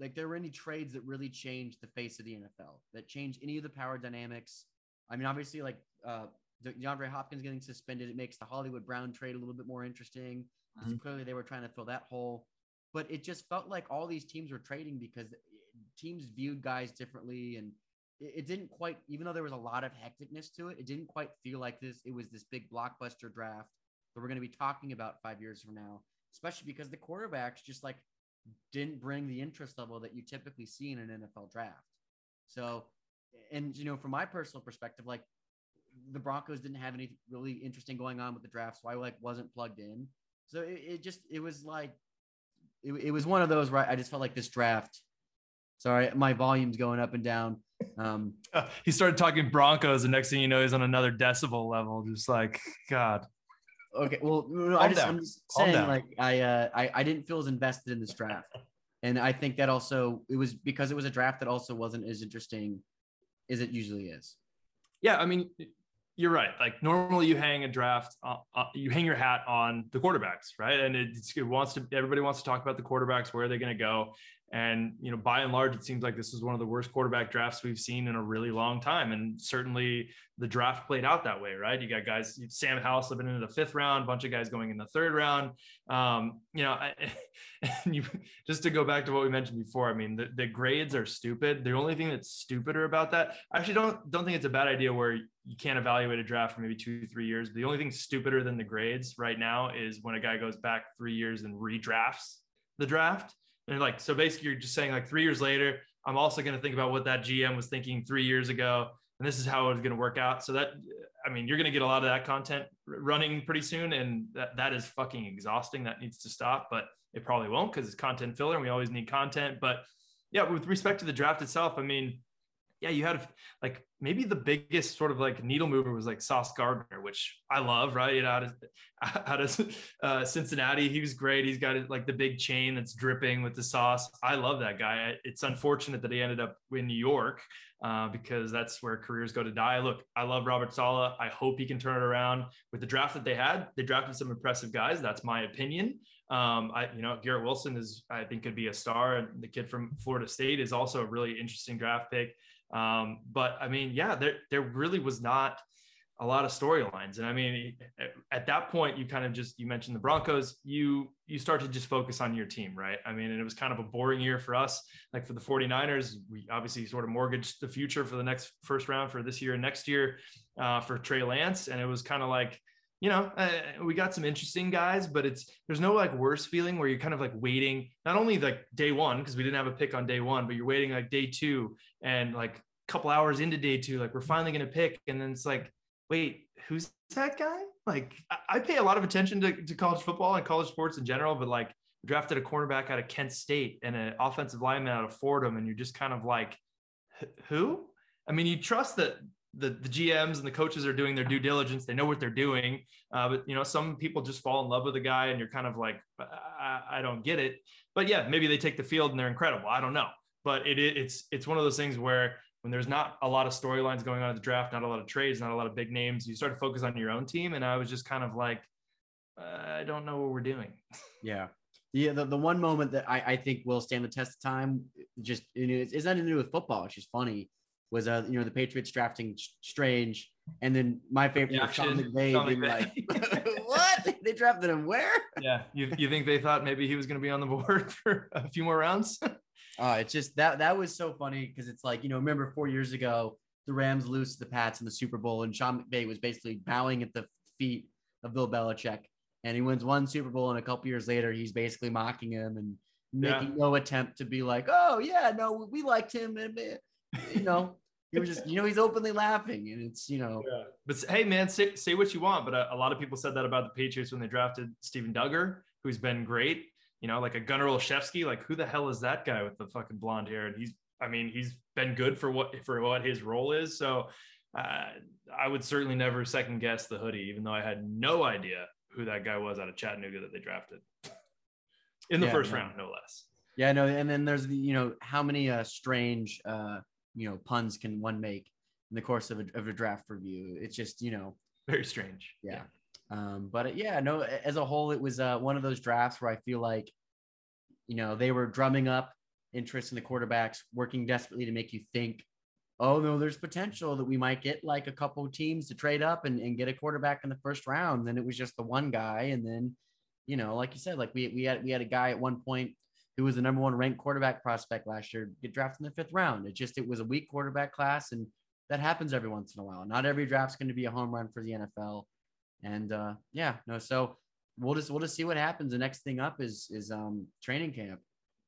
like there were any trades that really changed the face of the NFL, that changed any of the power dynamics. I mean, obviously, like uh, DeAndre Hopkins getting suspended, it makes the Hollywood Brown trade a little bit more interesting. Mm-hmm. Clearly, they were trying to fill that hole, but it just felt like all these teams were trading because teams viewed guys differently, and it, it didn't quite. Even though there was a lot of hecticness to it, it didn't quite feel like this. It was this big blockbuster draft that we're going to be talking about five years from now, especially because the quarterbacks just like didn't bring the interest level that you typically see in an NFL draft. So, and you know, from my personal perspective, like the Broncos didn't have any really interesting going on with the draft, so I like wasn't plugged in. So it, it just it was like it, it was one of those right. I just felt like this draft. Sorry, my volume's going up and down. Um, uh, he started talking Broncos, and next thing you know, he's on another decibel level. Just like God. Okay, well, no, I just, I'm just saying, like, I, uh, I, I didn't feel as invested in this draft, and I think that also it was because it was a draft that also wasn't as interesting as it usually is. Yeah, I mean, you're right. Like normally, you hang a draft, uh, uh, you hang your hat on the quarterbacks, right? And it, it wants to. Everybody wants to talk about the quarterbacks. Where are they going to go? And you know, by and large, it seems like this is one of the worst quarterback drafts we've seen in a really long time. And certainly, the draft played out that way, right? You got guys, Sam Howell slipping into the fifth round, a bunch of guys going in the third round. Um, you know, and you just to go back to what we mentioned before. I mean, the, the grades are stupid. The only thing that's stupider about that, I actually don't don't think it's a bad idea where you can't evaluate a draft for maybe two three years. The only thing stupider than the grades right now is when a guy goes back three years and redrafts the draft and like, so basically, you're just saying like three years later, I'm also going to think about what that GM was thinking three years ago, and this is how it's going to work out. So that, I mean, you're going to get a lot of that content running pretty soon, and that that is fucking exhausting. That needs to stop, but it probably won't because it's content filler, and we always need content. But yeah, with respect to the draft itself, I mean, yeah, you had like maybe the biggest sort of like needle mover was like Sauce Gardner, which I love, right? You know, out of, out of uh, Cincinnati, he was great. He's got like the big chain that's dripping with the sauce. I love that guy. It's unfortunate that he ended up in New York uh, because that's where careers go to die. Look, I love Robert Saleh. I hope he can turn it around with the draft that they had. They drafted some impressive guys. That's my opinion. Um, I, you know, Garrett Wilson is, I think, could be a star. And the kid from Florida State is also a really interesting draft pick. Um, but I mean, yeah, there there really was not a lot of storylines. And I mean, at that point, you kind of just you mentioned the Broncos, you you start to just focus on your team, right? I mean, and it was kind of a boring year for us. Like for the 49ers, we obviously sort of mortgaged the future for the next first round for this year and next year uh, for Trey Lance. And it was kind of like, you know, uh, we got some interesting guys, but it's there's no like worse feeling where you're kind of like waiting, not only like day one, because we didn't have a pick on day one, but you're waiting like day two and like a couple hours into day two, like we're finally gonna pick. And then it's like, wait, who's that guy? Like I, I pay a lot of attention to, to college football and college sports in general, but like drafted a cornerback out of Kent State and an offensive lineman out of Fordham, and you're just kind of like, who? I mean, you trust that the, the GMs and the coaches are doing their due diligence. They know what they're doing. Uh, but you know, some people just fall in love with a guy and you're kind of like, I, I, don't get it. But yeah, maybe they take the field and they're incredible. I don't know. But it, it's it's one of those things where when there's not a lot of storylines going on at the draft, not a lot of trades, not a lot of big names, you start to focus on your own team. And I was just kind of like, I don't know what we're doing. Yeah. Yeah, the, the one moment that I, I think will stand the test of time, just you know, it's, it's nothing to do with football. It's just funny was uh you know the Patriots drafting Strange, and then my favorite was Sean McVay Sean being McVay. like, "What? they drafted him where?" Yeah, you you think they thought maybe he was going to be on the board for a few more rounds? uh, it's just that that was so funny because it's like you know remember four years ago the Rams lose to the Pats in the Super Bowl, and Sean McVay was basically bowing at the feet of Bill Belichick, and he wins one Super Bowl, and a couple years later he's basically mocking him and making yeah. no attempt to be like, "Oh yeah, no, we liked him." You know, he was just, you know, he's openly laughing, and it's, you know. Yeah. But hey, man, say, say what you want. But a, a, lot of people said that about the Patriots when they drafted Steven Duggar, who's been great. You know, like a Gunnar Olszewski. Like, who the hell is that guy with the fucking blonde hair? And he's, I mean, he's been good for what for what his role is. So, uh, I would certainly never second guess the hoodie, even though I had no idea who that guy was out of Chattanooga that they drafted in the yeah, first round, no less. Yeah, no, and then there's the you know how many uh, strange uh, you know puns can one make in the course of a, of a draft review? It's just you know very strange. Yeah, um, but uh, yeah, no, as a whole, it was uh, one of those drafts where I feel like you know they were drumming up interest in the quarterbacks, working desperately to make you think, oh no, there's potential that we might get like a couple teams to trade up and, and get a quarterback in the first round. Then it was just the one guy, and then you know, like you said, like we we had we had a guy at one point who was the number one ranked quarterback prospect last year, get drafted in the fifth round. It just it was a weak quarterback class, and that happens every once in a while. Not every draft's going to be a home run for the NFL, and uh, yeah, no. So we'll just we'll just see what happens. The next thing up is is um training camp.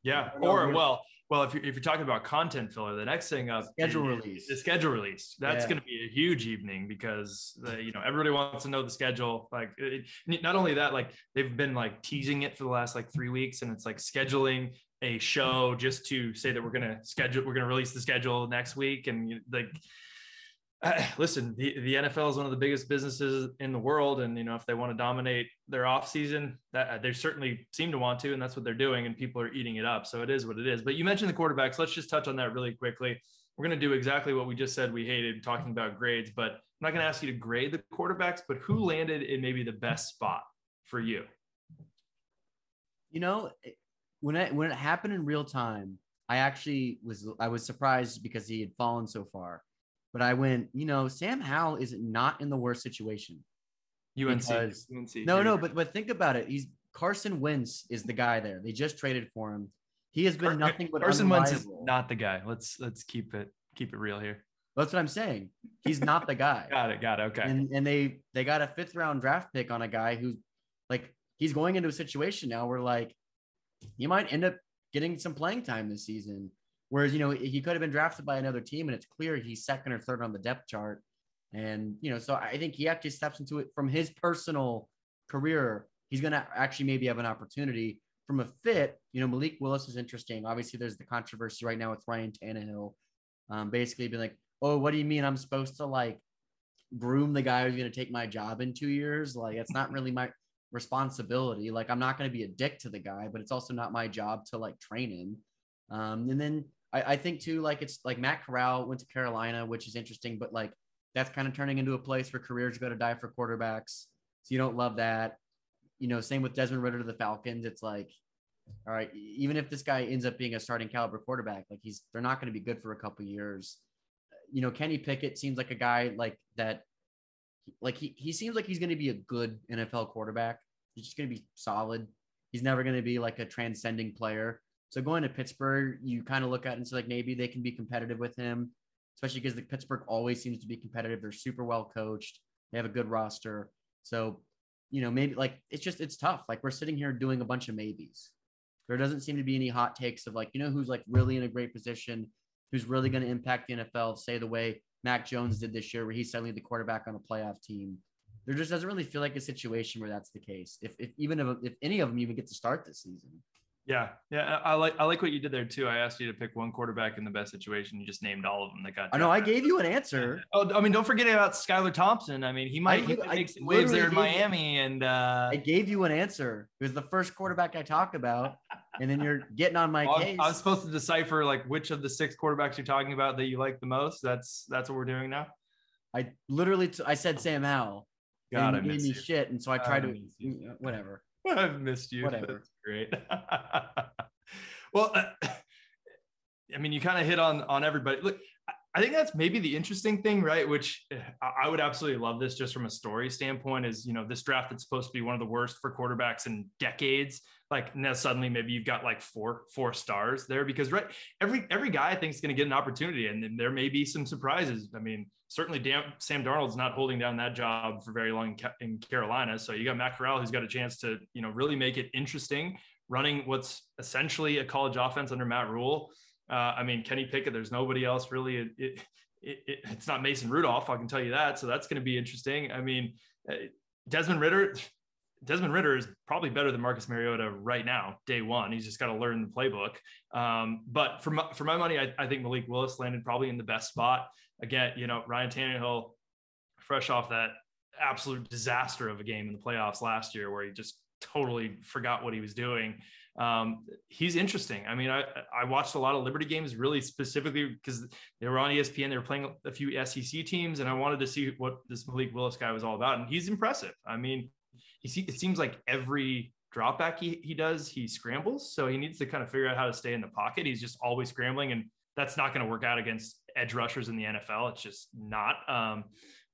Yeah, or well, well, if you're, if you're talking about content filler, the next thing up schedule is, release. The schedule release. That's yeah. going to be a huge evening because the, you know everybody wants to know the schedule. Like, it, not only that, like they've been like teasing it for the last like three weeks, and it's like scheduling a show just to say that we're going to schedule, we're going to release the schedule next week, and like listen, the, the NFL is one of the biggest businesses in the world, and you know if they want to dominate their off season, that uh, they certainly seem to want to, and that's what they're doing, and people are eating it up. So it is what it is. But you mentioned the quarterbacks. Let's just touch on that really quickly. We're going to do exactly what we just said we hated talking about grades, but I'm not going to ask you to grade the quarterbacks, but who landed in maybe the best spot for you? You know, when it when it happened in real time, I actually was I was surprised because he had fallen so far but I went, you know, Sam Howell is not in the worst situation. UNC. Because, UNC. No, no, but but think about it. He's Carson Wentz is the guy there. They just traded for him. He has been nothing but Carson Wentz is not the guy. Let's let's keep it keep it real here. That's what I'm saying. He's not the guy. got it. Got it. Okay. And and they they got a fifth round draft pick on a guy who's like he's going into a situation now where like he might end up getting some playing time this season. Whereas, you know, he could have been drafted by another team and it's clear he's second or third on the depth chart. And, you know, so I think he actually steps into it from his personal career. He's going to actually maybe have an opportunity from a fit. You know, Malik Willis is interesting. Obviously, there's the controversy right now with Ryan Tannehill. Um, basically being like, oh, what do you mean I'm supposed to like groom the guy who's going to take my job in two years? Like, it's not really my responsibility. Like, I'm not going to be a dick to the guy, but it's also not my job to like train him. Um, and then I, I think too, like it's like Matt Corral went to Carolina, which is interesting, but like that's kind of turning into a place where careers go to die for quarterbacks. So you don't love that. You know, same with Desmond Ridder to the Falcons. It's like, all right, even if this guy ends up being a starting caliber quarterback, like he's they're not going to be good for a couple years. You know, Kenny Pickett seems like a guy like that. Like he he seems like he's going to be a good NFL quarterback. He's just going to be solid. He's never going to be like a transcending player. So going to Pittsburgh, you kind of look at it and say like maybe they can be competitive with him, especially because the Pittsburgh always seems to be competitive. They're super well coached. They have a good roster. So, you know, maybe like it's just it's tough. Like we're sitting here doing a bunch of maybes. There doesn't seem to be any hot takes of like, you know, who's like really in a great position, who's really going to impact the NFL, say the way Mac Jones did this year, where he's suddenly the quarterback on a playoff team. There just doesn't really feel like a situation where that's the case. If, if even if, if any of them even get to start this season. Yeah, yeah, I like I like what you did there too. I asked you to pick one quarterback in the best situation. You just named all of them that got. I know I gave you an answer. Oh, I mean, don't forget about Skylar Thompson. I mean, he might, I, he might make some waves there in Miami, you, and uh, I gave you an answer. It was the first quarterback I talked about, and then you're getting on my well, case. I was supposed to decipher like which of the six quarterbacks you're talking about that you like the most. That's that's what we're doing now. I literally t- I said Sam Howell. God, I made me shit, and so I tried to whatever. I've missed you. Whatever. That's great. well, uh, I mean, you kind of hit on on everybody. Look, I think that's maybe the interesting thing, right? Which uh, I would absolutely love this just from a story standpoint is, you know, this draft that's supposed to be one of the worst for quarterbacks in decades. Like now suddenly maybe you've got like four, four stars there because right. Every, every guy I think is going to get an opportunity and then there may be some surprises. I mean, certainly Dan, Sam Darnold's not holding down that job for very long in, in Carolina. So you got Matt Corral, who's got a chance to, you know, really make it interesting running what's essentially a college offense under Matt Rhule. Uh, I mean, Kenny Pickett, there's nobody else really. It, it, it, it's not Mason Rudolph, I can tell you that. So that's going to be interesting. I mean, uh, Desmond Ritter, Desmond Ridder is probably better than Marcus Mariota right now, day one. He's just got to learn the playbook. Um, but for my, for my money, I, I, think Malik Willis landed probably in the best spot. Again, you know, Ryan Tannehill, fresh off that absolute disaster of a game in the playoffs last year where he just totally forgot what he was doing. Um, he's interesting. I mean, I, I watched a lot of Liberty games really specifically because they were on ESPN. They were playing a few SEC teams, and I wanted to see what this Malik Willis guy was all about. And he's impressive. I mean, he it seems like every drop back he, he does, he scrambles. So he needs to kind of figure out how to stay in the pocket. He's just always scrambling, and that's not going to work out against edge rushers in the NFL. It's just not. Um,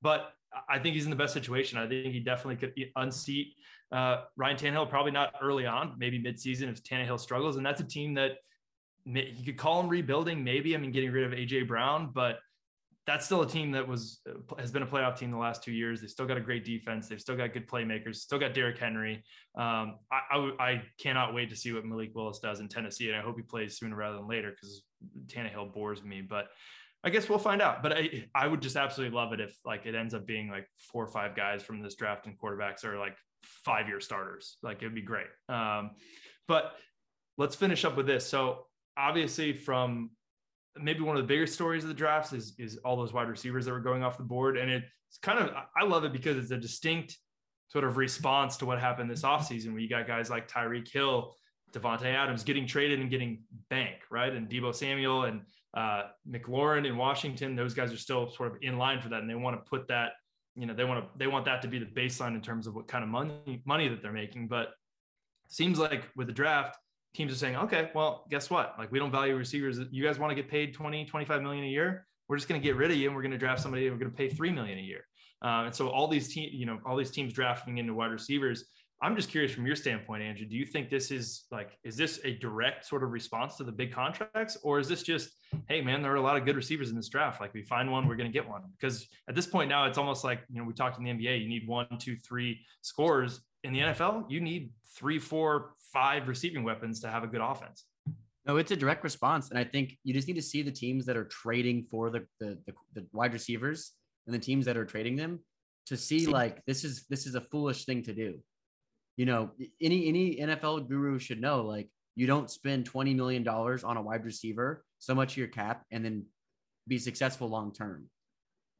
but I think he's in the best situation. I think he definitely could unseat uh, Ryan Tannehill. Probably not early on, maybe midseason if Tannehill struggles. And that's a team that you could call him rebuilding, maybe. I mean, getting rid of AJ Brown, but that's still a team that was uh, has been a playoff team the last two years. They still got a great defense. They've still got good playmakers. Still got Derrick Henry. Um, I, I, I cannot wait to see what Malik Willis does in Tennessee, and I hope he plays sooner rather than later because Tannehill bores me. But I guess we'll find out. But I I would just absolutely love it if like it ends up being like four or five guys from this draft and quarterbacks are like five year starters. Like it'd be great. Um, but let's finish up with this. So obviously from maybe one of the bigger stories of the drafts is is all those wide receivers that were going off the board. And it's kind of I love it because it's a distinct sort of response to what happened this offseason where you got guys like Tyreek Hill, Davante Adams getting traded and getting bank, right? And Deebo Samuel and uh, McLaurin in Washington, those guys are still sort of in line for that. And they want to put that, you know, they want to they want that to be the baseline in terms of what kind of money money that they're making. But seems like with the draft, teams are saying, okay, well, guess what? Like we don't value receivers. You guys want to get paid 20, 25 million a year. We're just going to get rid of you and we're going to draft somebody and we're going to pay 3 million a year. Um, and so all these teams, you know, all these teams drafting into wide receivers. I'm just curious from your standpoint, Andrew, do you think this is like, is this a direct sort of response to the big contracts or is this just, Hey man, there are a lot of good receivers in this draft. Like we find one, we're going to get one because at this point now it's almost like, you know, we talked in the NBA, you need one, two, three scores in the NFL. You need three, four, five receiving weapons to have a good offense. No, it's a direct response, and I think you just need to see the teams that are trading for the the, the, the wide receivers and the teams that are trading them to see like this is this is a foolish thing to do. You know, any any NFL guru should know like you don't spend twenty million dollars on a wide receiver, so much of your cap, and then be successful long term.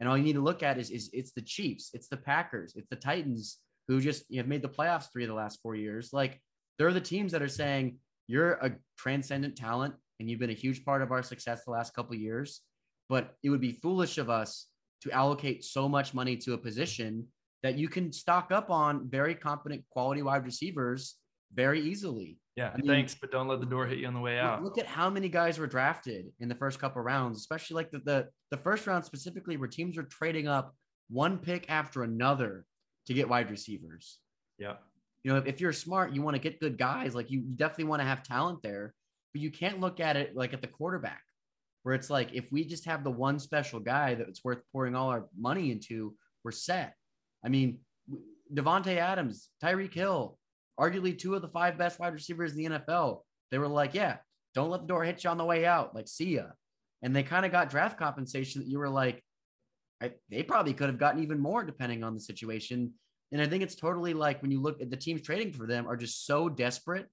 And all you need to look at is is it's the Chiefs, it's the Packers, it's the Titans who just you have made the playoffs three of the last four years. Like they're the teams that are saying you're a transcendent talent and you've been a huge part of our success the last couple years. But it would be foolish of us to allocate so much money to a position that you can stock up on very competent quality wide receivers very easily. Yeah, I mean, thanks, but don't let the door hit you on the way out. Look at how many guys were drafted in the first couple rounds, especially like the, the the first round specifically, where teams are trading up one pick after another to get wide receivers. Yeah you know, if, if you're smart, you want to get good guys. Like you, you definitely want to have talent there, but you can't look at it like at the quarterback, where it's like if we just have the one special guy that's worth pouring all our money into, we're set. I mean, Davante Adams, Tyreek Hill, arguably two of the five best wide receivers in the NFL. They were like, yeah, don't let the door hit you on the way out. Like, see ya. And they kind of got draft compensation that you were like, I, they probably could have gotten even more depending on the situation. And I think it's totally like when you look at the teams trading for them are just so desperate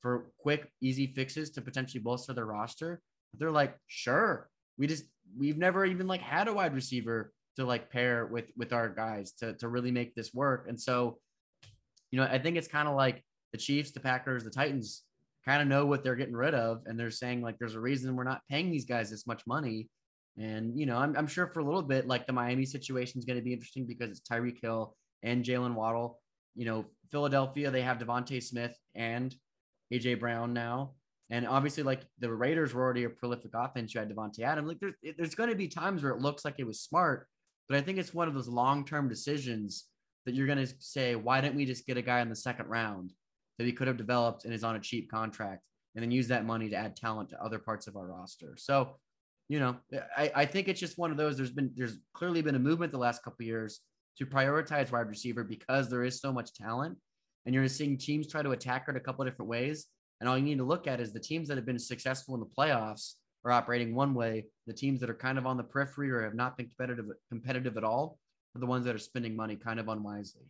for quick, easy fixes to potentially bolster their roster. They're like, sure, we just we've never even like had a wide receiver to like pair with with our guys to to really make this work. And so, you know, I think it's kind of like the Chiefs, the Packers, the Titans kind of know what they're getting rid of, and they're saying like, there's a reason we're not paying these guys this much money. And you know, I'm, I'm sure for a little bit, like the Miami situation is going to be interesting because it's Tyreek Hill and Jaylen Waddle. You know, Philadelphia, they have DeVonta Smith and AJ Brown now. And obviously, like the Raiders were already a prolific offense. You had Davante Adams. Like there's there's going to be times where it looks like it was smart, but I think it's one of those long term decisions that you're going to say, why didn't we just get a guy in the second round that he could have developed and is on a cheap contract, and then use that money to add talent to other parts of our roster. So, you know, I, I think it's just one of those. There's been there's clearly been a movement the last couple years to prioritize wide receiver because there is so much talent. And you're seeing teams try to attack it a couple different ways. And all you need to look at is the teams that have been successful in the playoffs are operating one way. The teams that are kind of on the periphery or have not been competitive competitive at all are the ones that are spending money kind of unwisely.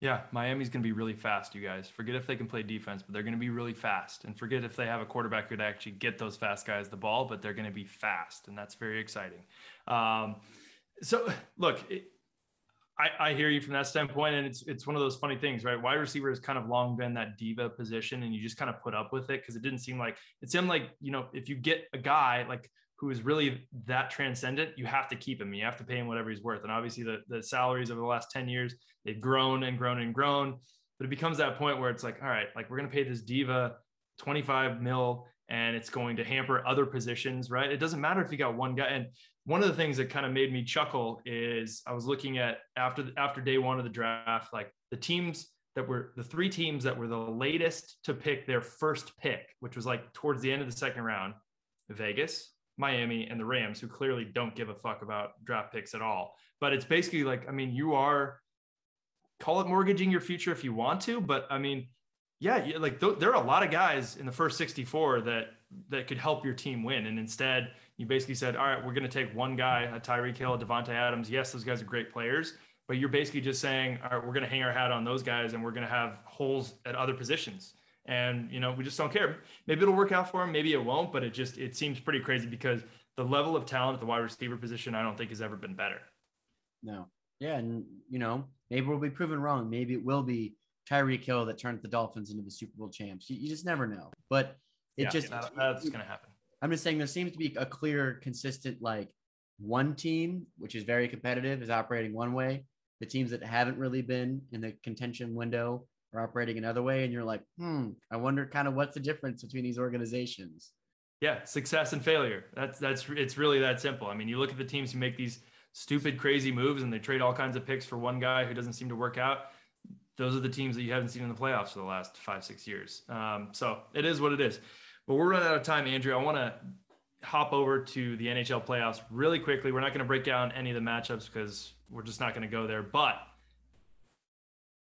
Yeah, Miami's going to be really fast, you guys. Forget if they can play defense, but they're going to be really fast. And forget if they have a quarterback who could actually get those fast guys the ball, but they're going to be fast. And that's very exciting. Um, so, look, it, I, I hear you from that standpoint, and it's it's one of those funny things, right? Wide receiver has kind of long been that diva position, and you just kind of put up with it because it didn't seem like it seemed like you know if you get a guy like who is really that transcendent, you have to keep him. You have to pay him whatever he's worth. And obviously, the the salaries over the last ten years they've grown and grown and grown. But it becomes that point where it's like, all right, like we're gonna pay this diva twenty five mil, and it's going to hamper other positions, right? It doesn't matter if you got one guy. And one of the things that kind of made me chuckle is I was looking at after after day one of the draft, like the teams that were the three teams that were the latest to pick their first pick, which was like towards the end of the second round, Vegas, Miami, and the Rams, who clearly don't give a fuck about draft picks at all. But it's basically like, I mean, you are call it mortgaging your future if you want to, but I mean, yeah, like th- there are a lot of guys in the first 64 that that could help your team win, and instead you basically said, all right, we're going to take one guy, a Tyreek Hill, a Davante Adams. Yes, those guys are great players, but you're basically just saying, all right, we're going to hang our hat on those guys and we're going to have holes at other positions. And, you know, we just don't care. Maybe it'll work out for them. Maybe it won't, but it just, it seems pretty crazy because the level of talent at the wide receiver position, I don't think has ever been better. No. Yeah. And, you know, maybe we'll be proven wrong. Maybe it will be Tyreek Hill that turned the Dolphins into the Super Bowl champs. You, you just never know. But it yeah, just, that, that's going to happen. I'm just saying there seems to be a clear, consistent, like one team, which is very competitive, is operating one way. The teams that haven't really been in the contention window are operating another way. And you're like, hmm, I wonder kind of what's the difference between these organizations. Yeah, success and failure. That's that's it's really that simple. I mean, you look at the teams who make these stupid, crazy moves and they trade all kinds of picks for one guy who doesn't seem to work out. Those are the teams that you haven't seen in the playoffs for the last five, six years. Um, so it is what it is. But we're running out of time, Andrew. I want to hop over to the NHL playoffs really quickly. We're not going to break down any of the matchups because we're just not going to go there. But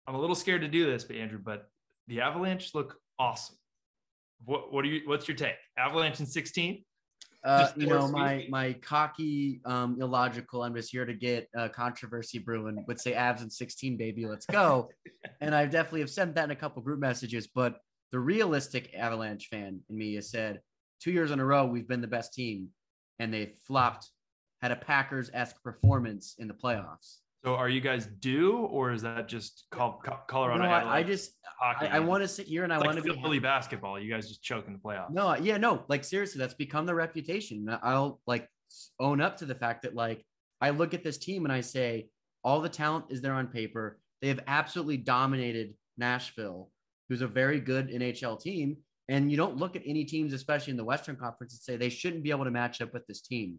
I'm a little scared to do this, but Andrew, but the Avalanche look awesome. What what do you what's your take? Avalanche in 16? Uh, you know, my my cocky, um, illogical. I'm just here to get uh, controversy brewing. Would say Avs in 16, baby, let's go. and I definitely have sent that in a couple group messages. But the realistic Avalanche fan in me has said two years in a row we've been the best team, and they flopped, had a Packers esque performance in the playoffs. So are you guys due, or is that just called Colorado? No, I, I, just I, I want to sit here and I want to be Philly basketball. You guys just choke in the playoffs. No, yeah, no, like seriously, that's become the reputation. I'll like own up to the fact that like I look at this team and I say all the talent is there on paper. They have absolutely dominated Nashville who's a very good NHL team. And you don't look at any teams, especially in the Western Conference, and say they shouldn't be able to match up with this team.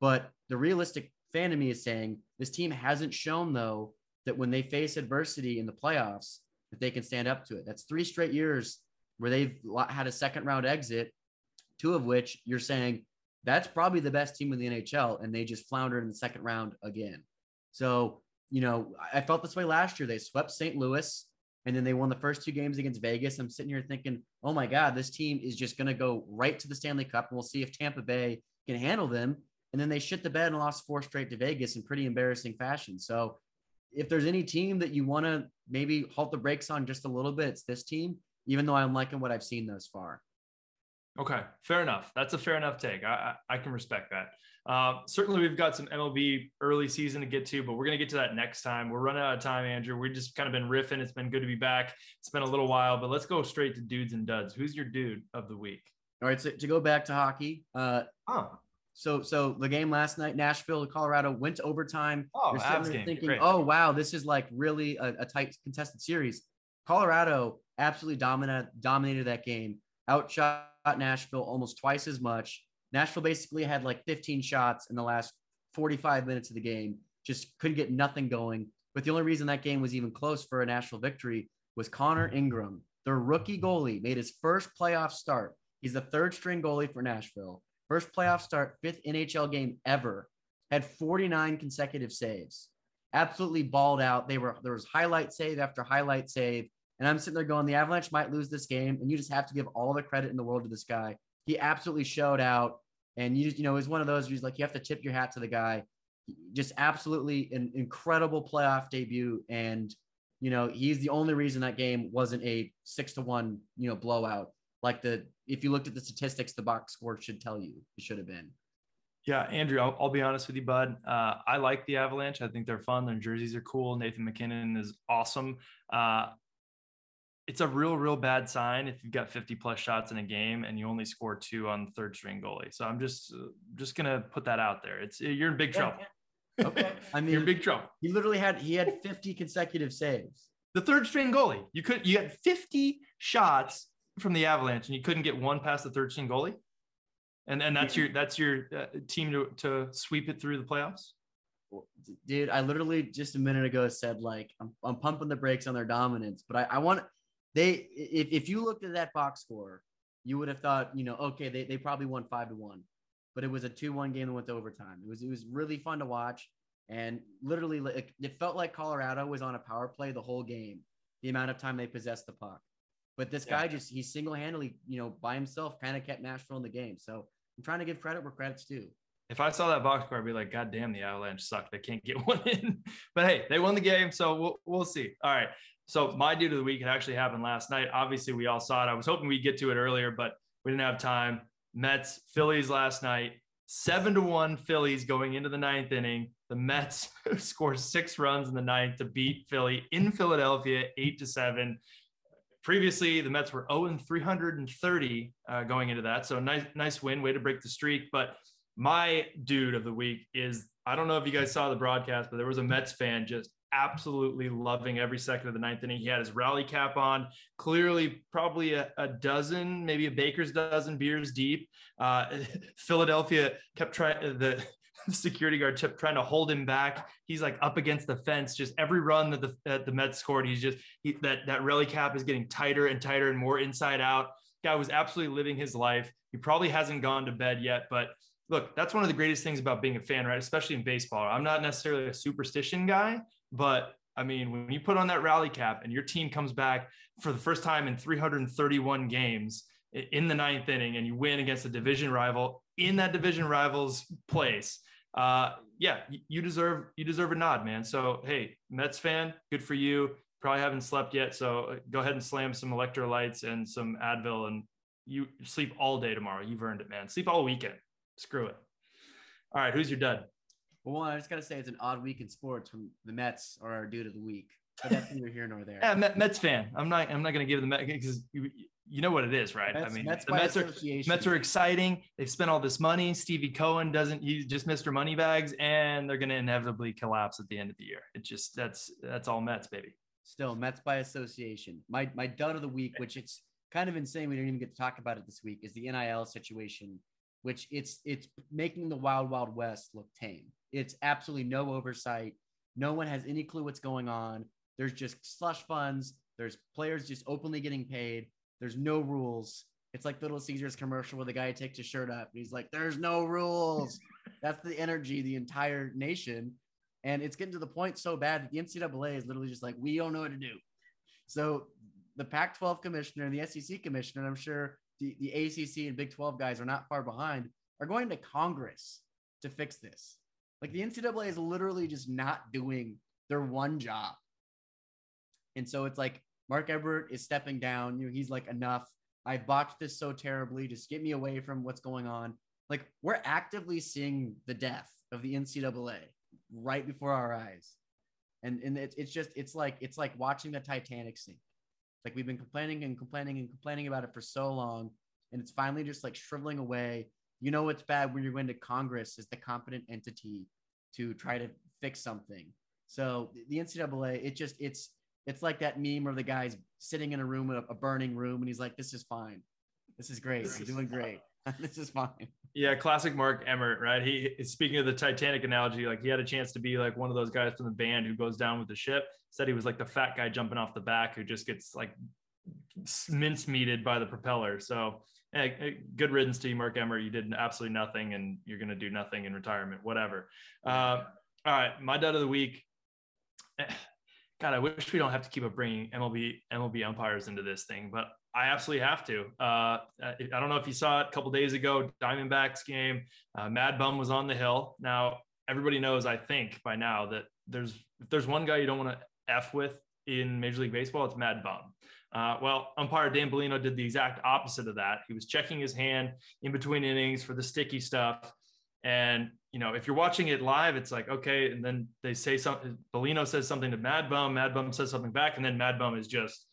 But the realistic fan of me is saying this team hasn't shown, though, that when they face adversity in the playoffs, that they can stand up to it. That's three straight years where they've had a second round exit, two of which you're saying that's probably the best team in the NHL, and they just floundered in the second round again. So, you know, I felt this way last year. They swept St. Louis and then they won the first two games against Vegas. I'm sitting here thinking, oh my God, this team is just going to go right to the Stanley Cup, and we'll see if Tampa Bay can handle them. And then they shit the bed and lost four straight to Vegas in pretty embarrassing fashion. So, if there's any team that you want to maybe halt the brakes on just a little bit, it's this team, even though I'm liking what I've seen thus far. Okay, fair enough. That's a fair enough take. I, I, I can respect that. Uh, certainly, we've got some MLB early season to get to, but we're going to get to that next time. We're running out of time, Andrew. We've just kind of been riffing. It's been good to be back. It's been a little while, but let's go straight to dudes and duds. Who's your dude of the week? All right, so to go back to hockey. Uh, oh. So, so the game last night, Nashville, Colorado, went to overtime. Oh, game. Thinking, Great. oh wow, this is like really a, a tight contested series. Colorado absolutely dominated dominated that game. Outshot Nashville almost twice as much Nashville basically had like 15 shots in the last 45 minutes of the game, just couldn't get nothing going. But the only reason that game was even close for a Nashville victory was Connor Ingram, their rookie goalie, made his first playoff start. He's the third string goalie for Nashville. First playoff start, fifth NHL game ever. Had 49 consecutive saves. Absolutely balled out. They were there was highlight save after highlight save. And I'm sitting there going, the Avalanche might lose this game. And you just have to give all the credit in the world to this guy he absolutely showed out. And you you know, it was one of those where like, you have to tip your hat to the guy. Just absolutely an incredible playoff debut. And, you know, he's the only reason that game wasn't a six to one, you know, blowout. Like the, if you looked at the statistics, the box score should tell you it should have been. Yeah, Andrew, I'll, I'll, be honest with you, bud. Uh, I like the Avalanche. I think they're fun. Their jerseys are cool. Nathan MacKinnon is awesome. Uh, it's a real, real bad sign if you've got 50 plus shots in a game and you only score two on the third string goalie. So I'm just, just gonna put that out there. It's you're in big trouble. Okay, I mean, you're in big trouble. He literally had he had 50 consecutive saves. The third string goalie. You could you had 50 shots from the Avalanche and you couldn't get one past the third string goalie and and that's your that's your uh, team to to sweep it through the playoffs. Dude, I literally just a minute ago said like I'm, I'm pumping the brakes on their dominance, but I, I want they if, if you looked at that box score, you would have thought you know okay they, they probably won five to one, but it was a two one game that went to overtime. It was it was really fun to watch, and literally it, it felt like Colorado was on a power play the whole game. The amount of time they possessed the puck, but this yeah. guy just he single handedly you know by himself kind of kept Nashville in the game. So I'm trying to give credit where credit's due. If I saw that box score, I'd be like, God damn, the Avalanche suck. They can't get one in. but hey, they won the game. So we'll, we'll see. All right. So my dude of the week, it actually happened last night. Obviously, we all saw it. I was hoping we'd get to it earlier, but we didn't have time. Mets, Phillies last night. Seven to one Phillies going into the ninth inning. The Mets score six runs in the ninth to beat Philly in Philadelphia, eight to seven previously the Mets were 0 and 330 uh, going into that. So nice, nice win, way to break the streak. But my dude of the week is I don't know if you guys saw the broadcast, but there was a Mets fan just absolutely loving every second of the ninth inning. He had his rally cap on, clearly probably a, a dozen, maybe a baker's dozen beers deep. Uh, Philadelphia kept trying the security guard kept trying to hold him back. He's like up against the fence. Just every run that the that the Mets scored, he's just he, that that rally cap is getting tighter and tighter and more inside out. Guy was absolutely living his life. He probably hasn't gone to bed yet, but look, that's one of the greatest things about being a fan, right? Especially in baseball. I'm not necessarily a superstition guy, but I mean, when you put on that rally cap and your team comes back for the first time in 331 games in the ninth inning and you win against a division rival in that division rival's place, uh, yeah, you deserve you deserve a nod, man. So hey, Mets fan, good for you. Probably haven't slept yet, so uh, go ahead and slam some electrolytes and some Advil, and you sleep all day tomorrow. You've earned it, man. Sleep all weekend. Screw it. All right, who's your dud? Well, one, I just gotta say it's an odd week in sports when the Mets are our dude of the week. But that's neither here nor there. Yeah, Mets fan. I'm not. I'm not gonna give the Mets because you know what it is, right? Mets, I mean, Mets the Mets are Mets are exciting. They've spent all this money. Stevie Cohen doesn't. He's just Mr. Moneybags, and they're going to inevitably collapse at the end of the year. It just that's that's all Mets, baby. Still, Mets by association. My my dud of the week, which it's kind of insane. We didn't even get to talk about it this week. Is the NIL situation, which it's it's making the Wild Wild West look tame. It's absolutely no oversight. No one has any clue what's going on. There's just slush funds. There's players just openly getting paid there's no rules. It's like Little Caesars commercial where the guy takes his shirt off and he's like, "There's no rules." That's the energy the entire nation, and it's getting to the point so bad that the NCAA is literally just like, "We don't know what to do." So the Pac-12 commissioner and the SEC commissioner, and I'm sure the, the ACC and Big 12 guys are not far behind, are going to Congress to fix this. Like the NCAA is literally just not doing their one job. And so it's like Mark Emmert is stepping down. You know, he's like, enough. I botched this so terribly. Just get me away from what's going on. Like, we're actively seeing the death of the NCAA right before our eyes. And, and it's, it's just, it's like, it's like watching the Titanic sink. Like, we've been complaining and complaining and complaining about it for so long. And it's finally just like shriveling away. You know, it's bad when you're going to Congress as the competent entity to try to fix something. So the NCAA, it just, it's, it's like that meme where the guy's sitting in a room, a, a burning room, and he's like, "This is fine. This is great. I'm doing great. this is fine." Yeah, classic Mark Emmert, right? He speaking of the Titanic analogy, like he had a chance to be like one of those guys from the band who goes down with the ship. Said he was like the fat guy jumping off the back who just gets like mincemeated by the propeller. So hey, good riddance to you, Mark Emmert. You did absolutely nothing, and you're going to do nothing in retirement, whatever. Uh, all right, my dud of the week. God, I wish we don't have to keep up bringing MLB MLB umpires into this thing, but I absolutely have to. Uh, I don't know if you saw it a couple days ago, Diamondbacks game. Uh, Mad Bum was on the hill. Now everybody knows, I think by now, that there's if there's one guy you don't want to f with in Major League Baseball, it's Mad Bum. Uh, well, umpire Dan Bellino did the exact opposite of that. He was checking his hand in between innings for the sticky stuff. And you know, if you're watching it live, it's like okay, and then they say something. Bellino says something to Mad Bum. Mad Bum says something back, and then Mad Bum is just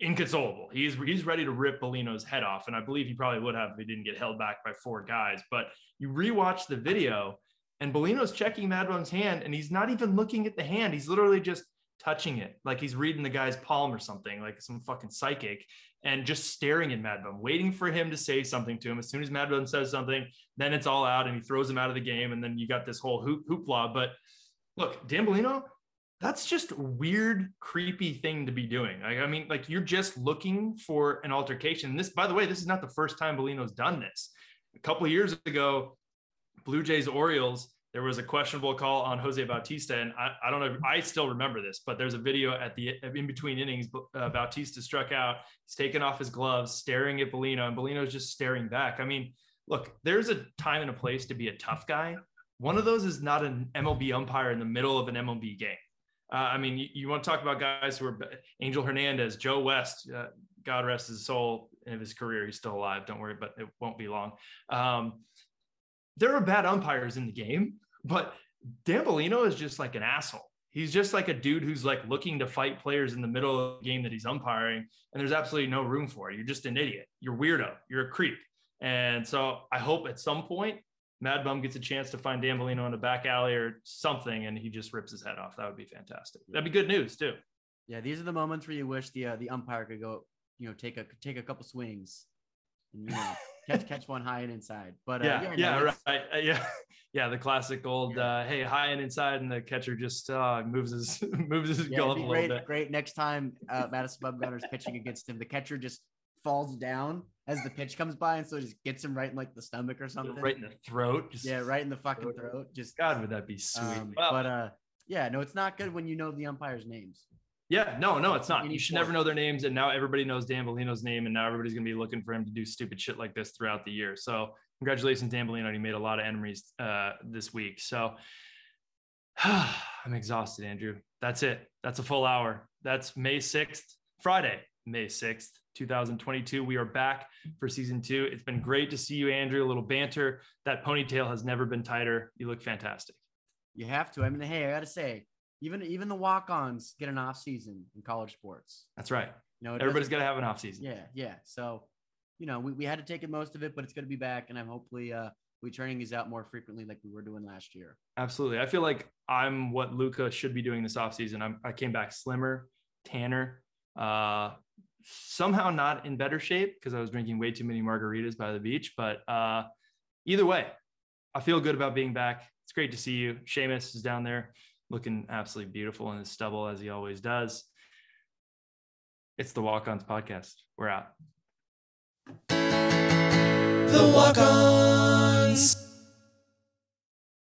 inconsolable. He's he's ready to rip Bellino's head off, and I believe he probably would have if he didn't get held back by four guys. But you rewatch the video, and Bellino's checking Mad Bum's hand, and he's not even looking at the hand. He's literally just touching it, like he's reading the guy's palm or something, like some fucking psychic, and just staring at Mad Bum, waiting for him to say something to him. As soon as Mad Bum says something, then it's all out, and he throws him out of the game, and then you got this whole hoop hoopla. But look, Dan Bellino, that's just weird, creepy thing to be doing. Like, I mean, like you're just looking for an altercation. this, by the way, this is not the first time Bellino's done this. A couple years ago, Blue Jays Orioles, there was a questionable call on Jose Bautista, and I, I don't know. I still remember this, but there's a video at the in between innings. Uh, Bautista struck out. He's taking off his gloves, staring at Bellino, and Bellino's just staring back. I mean, look, there's a time and a place to be a tough guy. One of those is not an MLB umpire in the middle of an MLB game. Uh, I mean, you, you, want to talk about guys who are Angel Hernandez, Joe West, uh, God rest his soul in his career. He's still alive. Don't worry, but it won't be long. Um, there are bad umpires in the game, but Dan Bellino is just like an asshole. He's just like a dude who's like looking to fight players in the middle of the game that he's umpiring, and there's absolutely no room for it. You're just an idiot. You're weirdo. You're a creep. And so I hope at some point Mad Bum gets a chance to find Dan Bellino in a back alley or something, and he just rips his head off. That would be fantastic. That'd be good news too. Yeah, these are the moments where you wish the uh, the umpire could go, you know, take a take a couple swings, and you know, catch catch one high and inside. But uh, yeah, yeah, yeah right, uh, yeah, yeah. The classic old, uh, hey, high and inside, and the catcher just uh, moves his moves his yeah, glove a great, little bit. Great. Next time uh, Madison Bumgarner's pitching against him, the catcher just falls down as the pitch comes by, and so it just gets him right in like the stomach or something. Right in the throat. Just yeah, right in the fucking throat. Just God, would that be sweet? Um, But uh, yeah, no, it's not good when you know the umpires' names. Yeah, no, no, it's not. You should never know their names, and now everybody knows Dan Bellino's name, and now everybody's gonna be looking for him to do stupid shit like this throughout the year. So congratulations, Dan Bellino. He made a lot of enemies uh, this week. So I'm exhausted, Andrew. That's it. That's a full hour. That's May 6th, Friday, May 6th. 2022. We are back for season two. It's been great to see you, Andrew. A little banter. That ponytail has never been tighter. You look fantastic. You have to. I mean, hey, I gotta say, even even the walk-ons get an off season in college sports. That's right. You know, everybody's got to have an off season. Yeah, yeah. So, you know, we, we had to take it most of it, but it's going to be back, and I'm hopefully uh we turning these out more frequently like we were doing last year. Absolutely. I feel like I'm what Luka should be doing this offseason. I'm I came back slimmer, tanner, uh, somehow not in better shape because I was drinking way too many margaritas by the beach. But uh, either way, I feel good about being back. It's great to see you. Seamus is down there looking absolutely beautiful in his stubble as he always does. It's the Walk Ons podcast. We're out. The Walk Ons.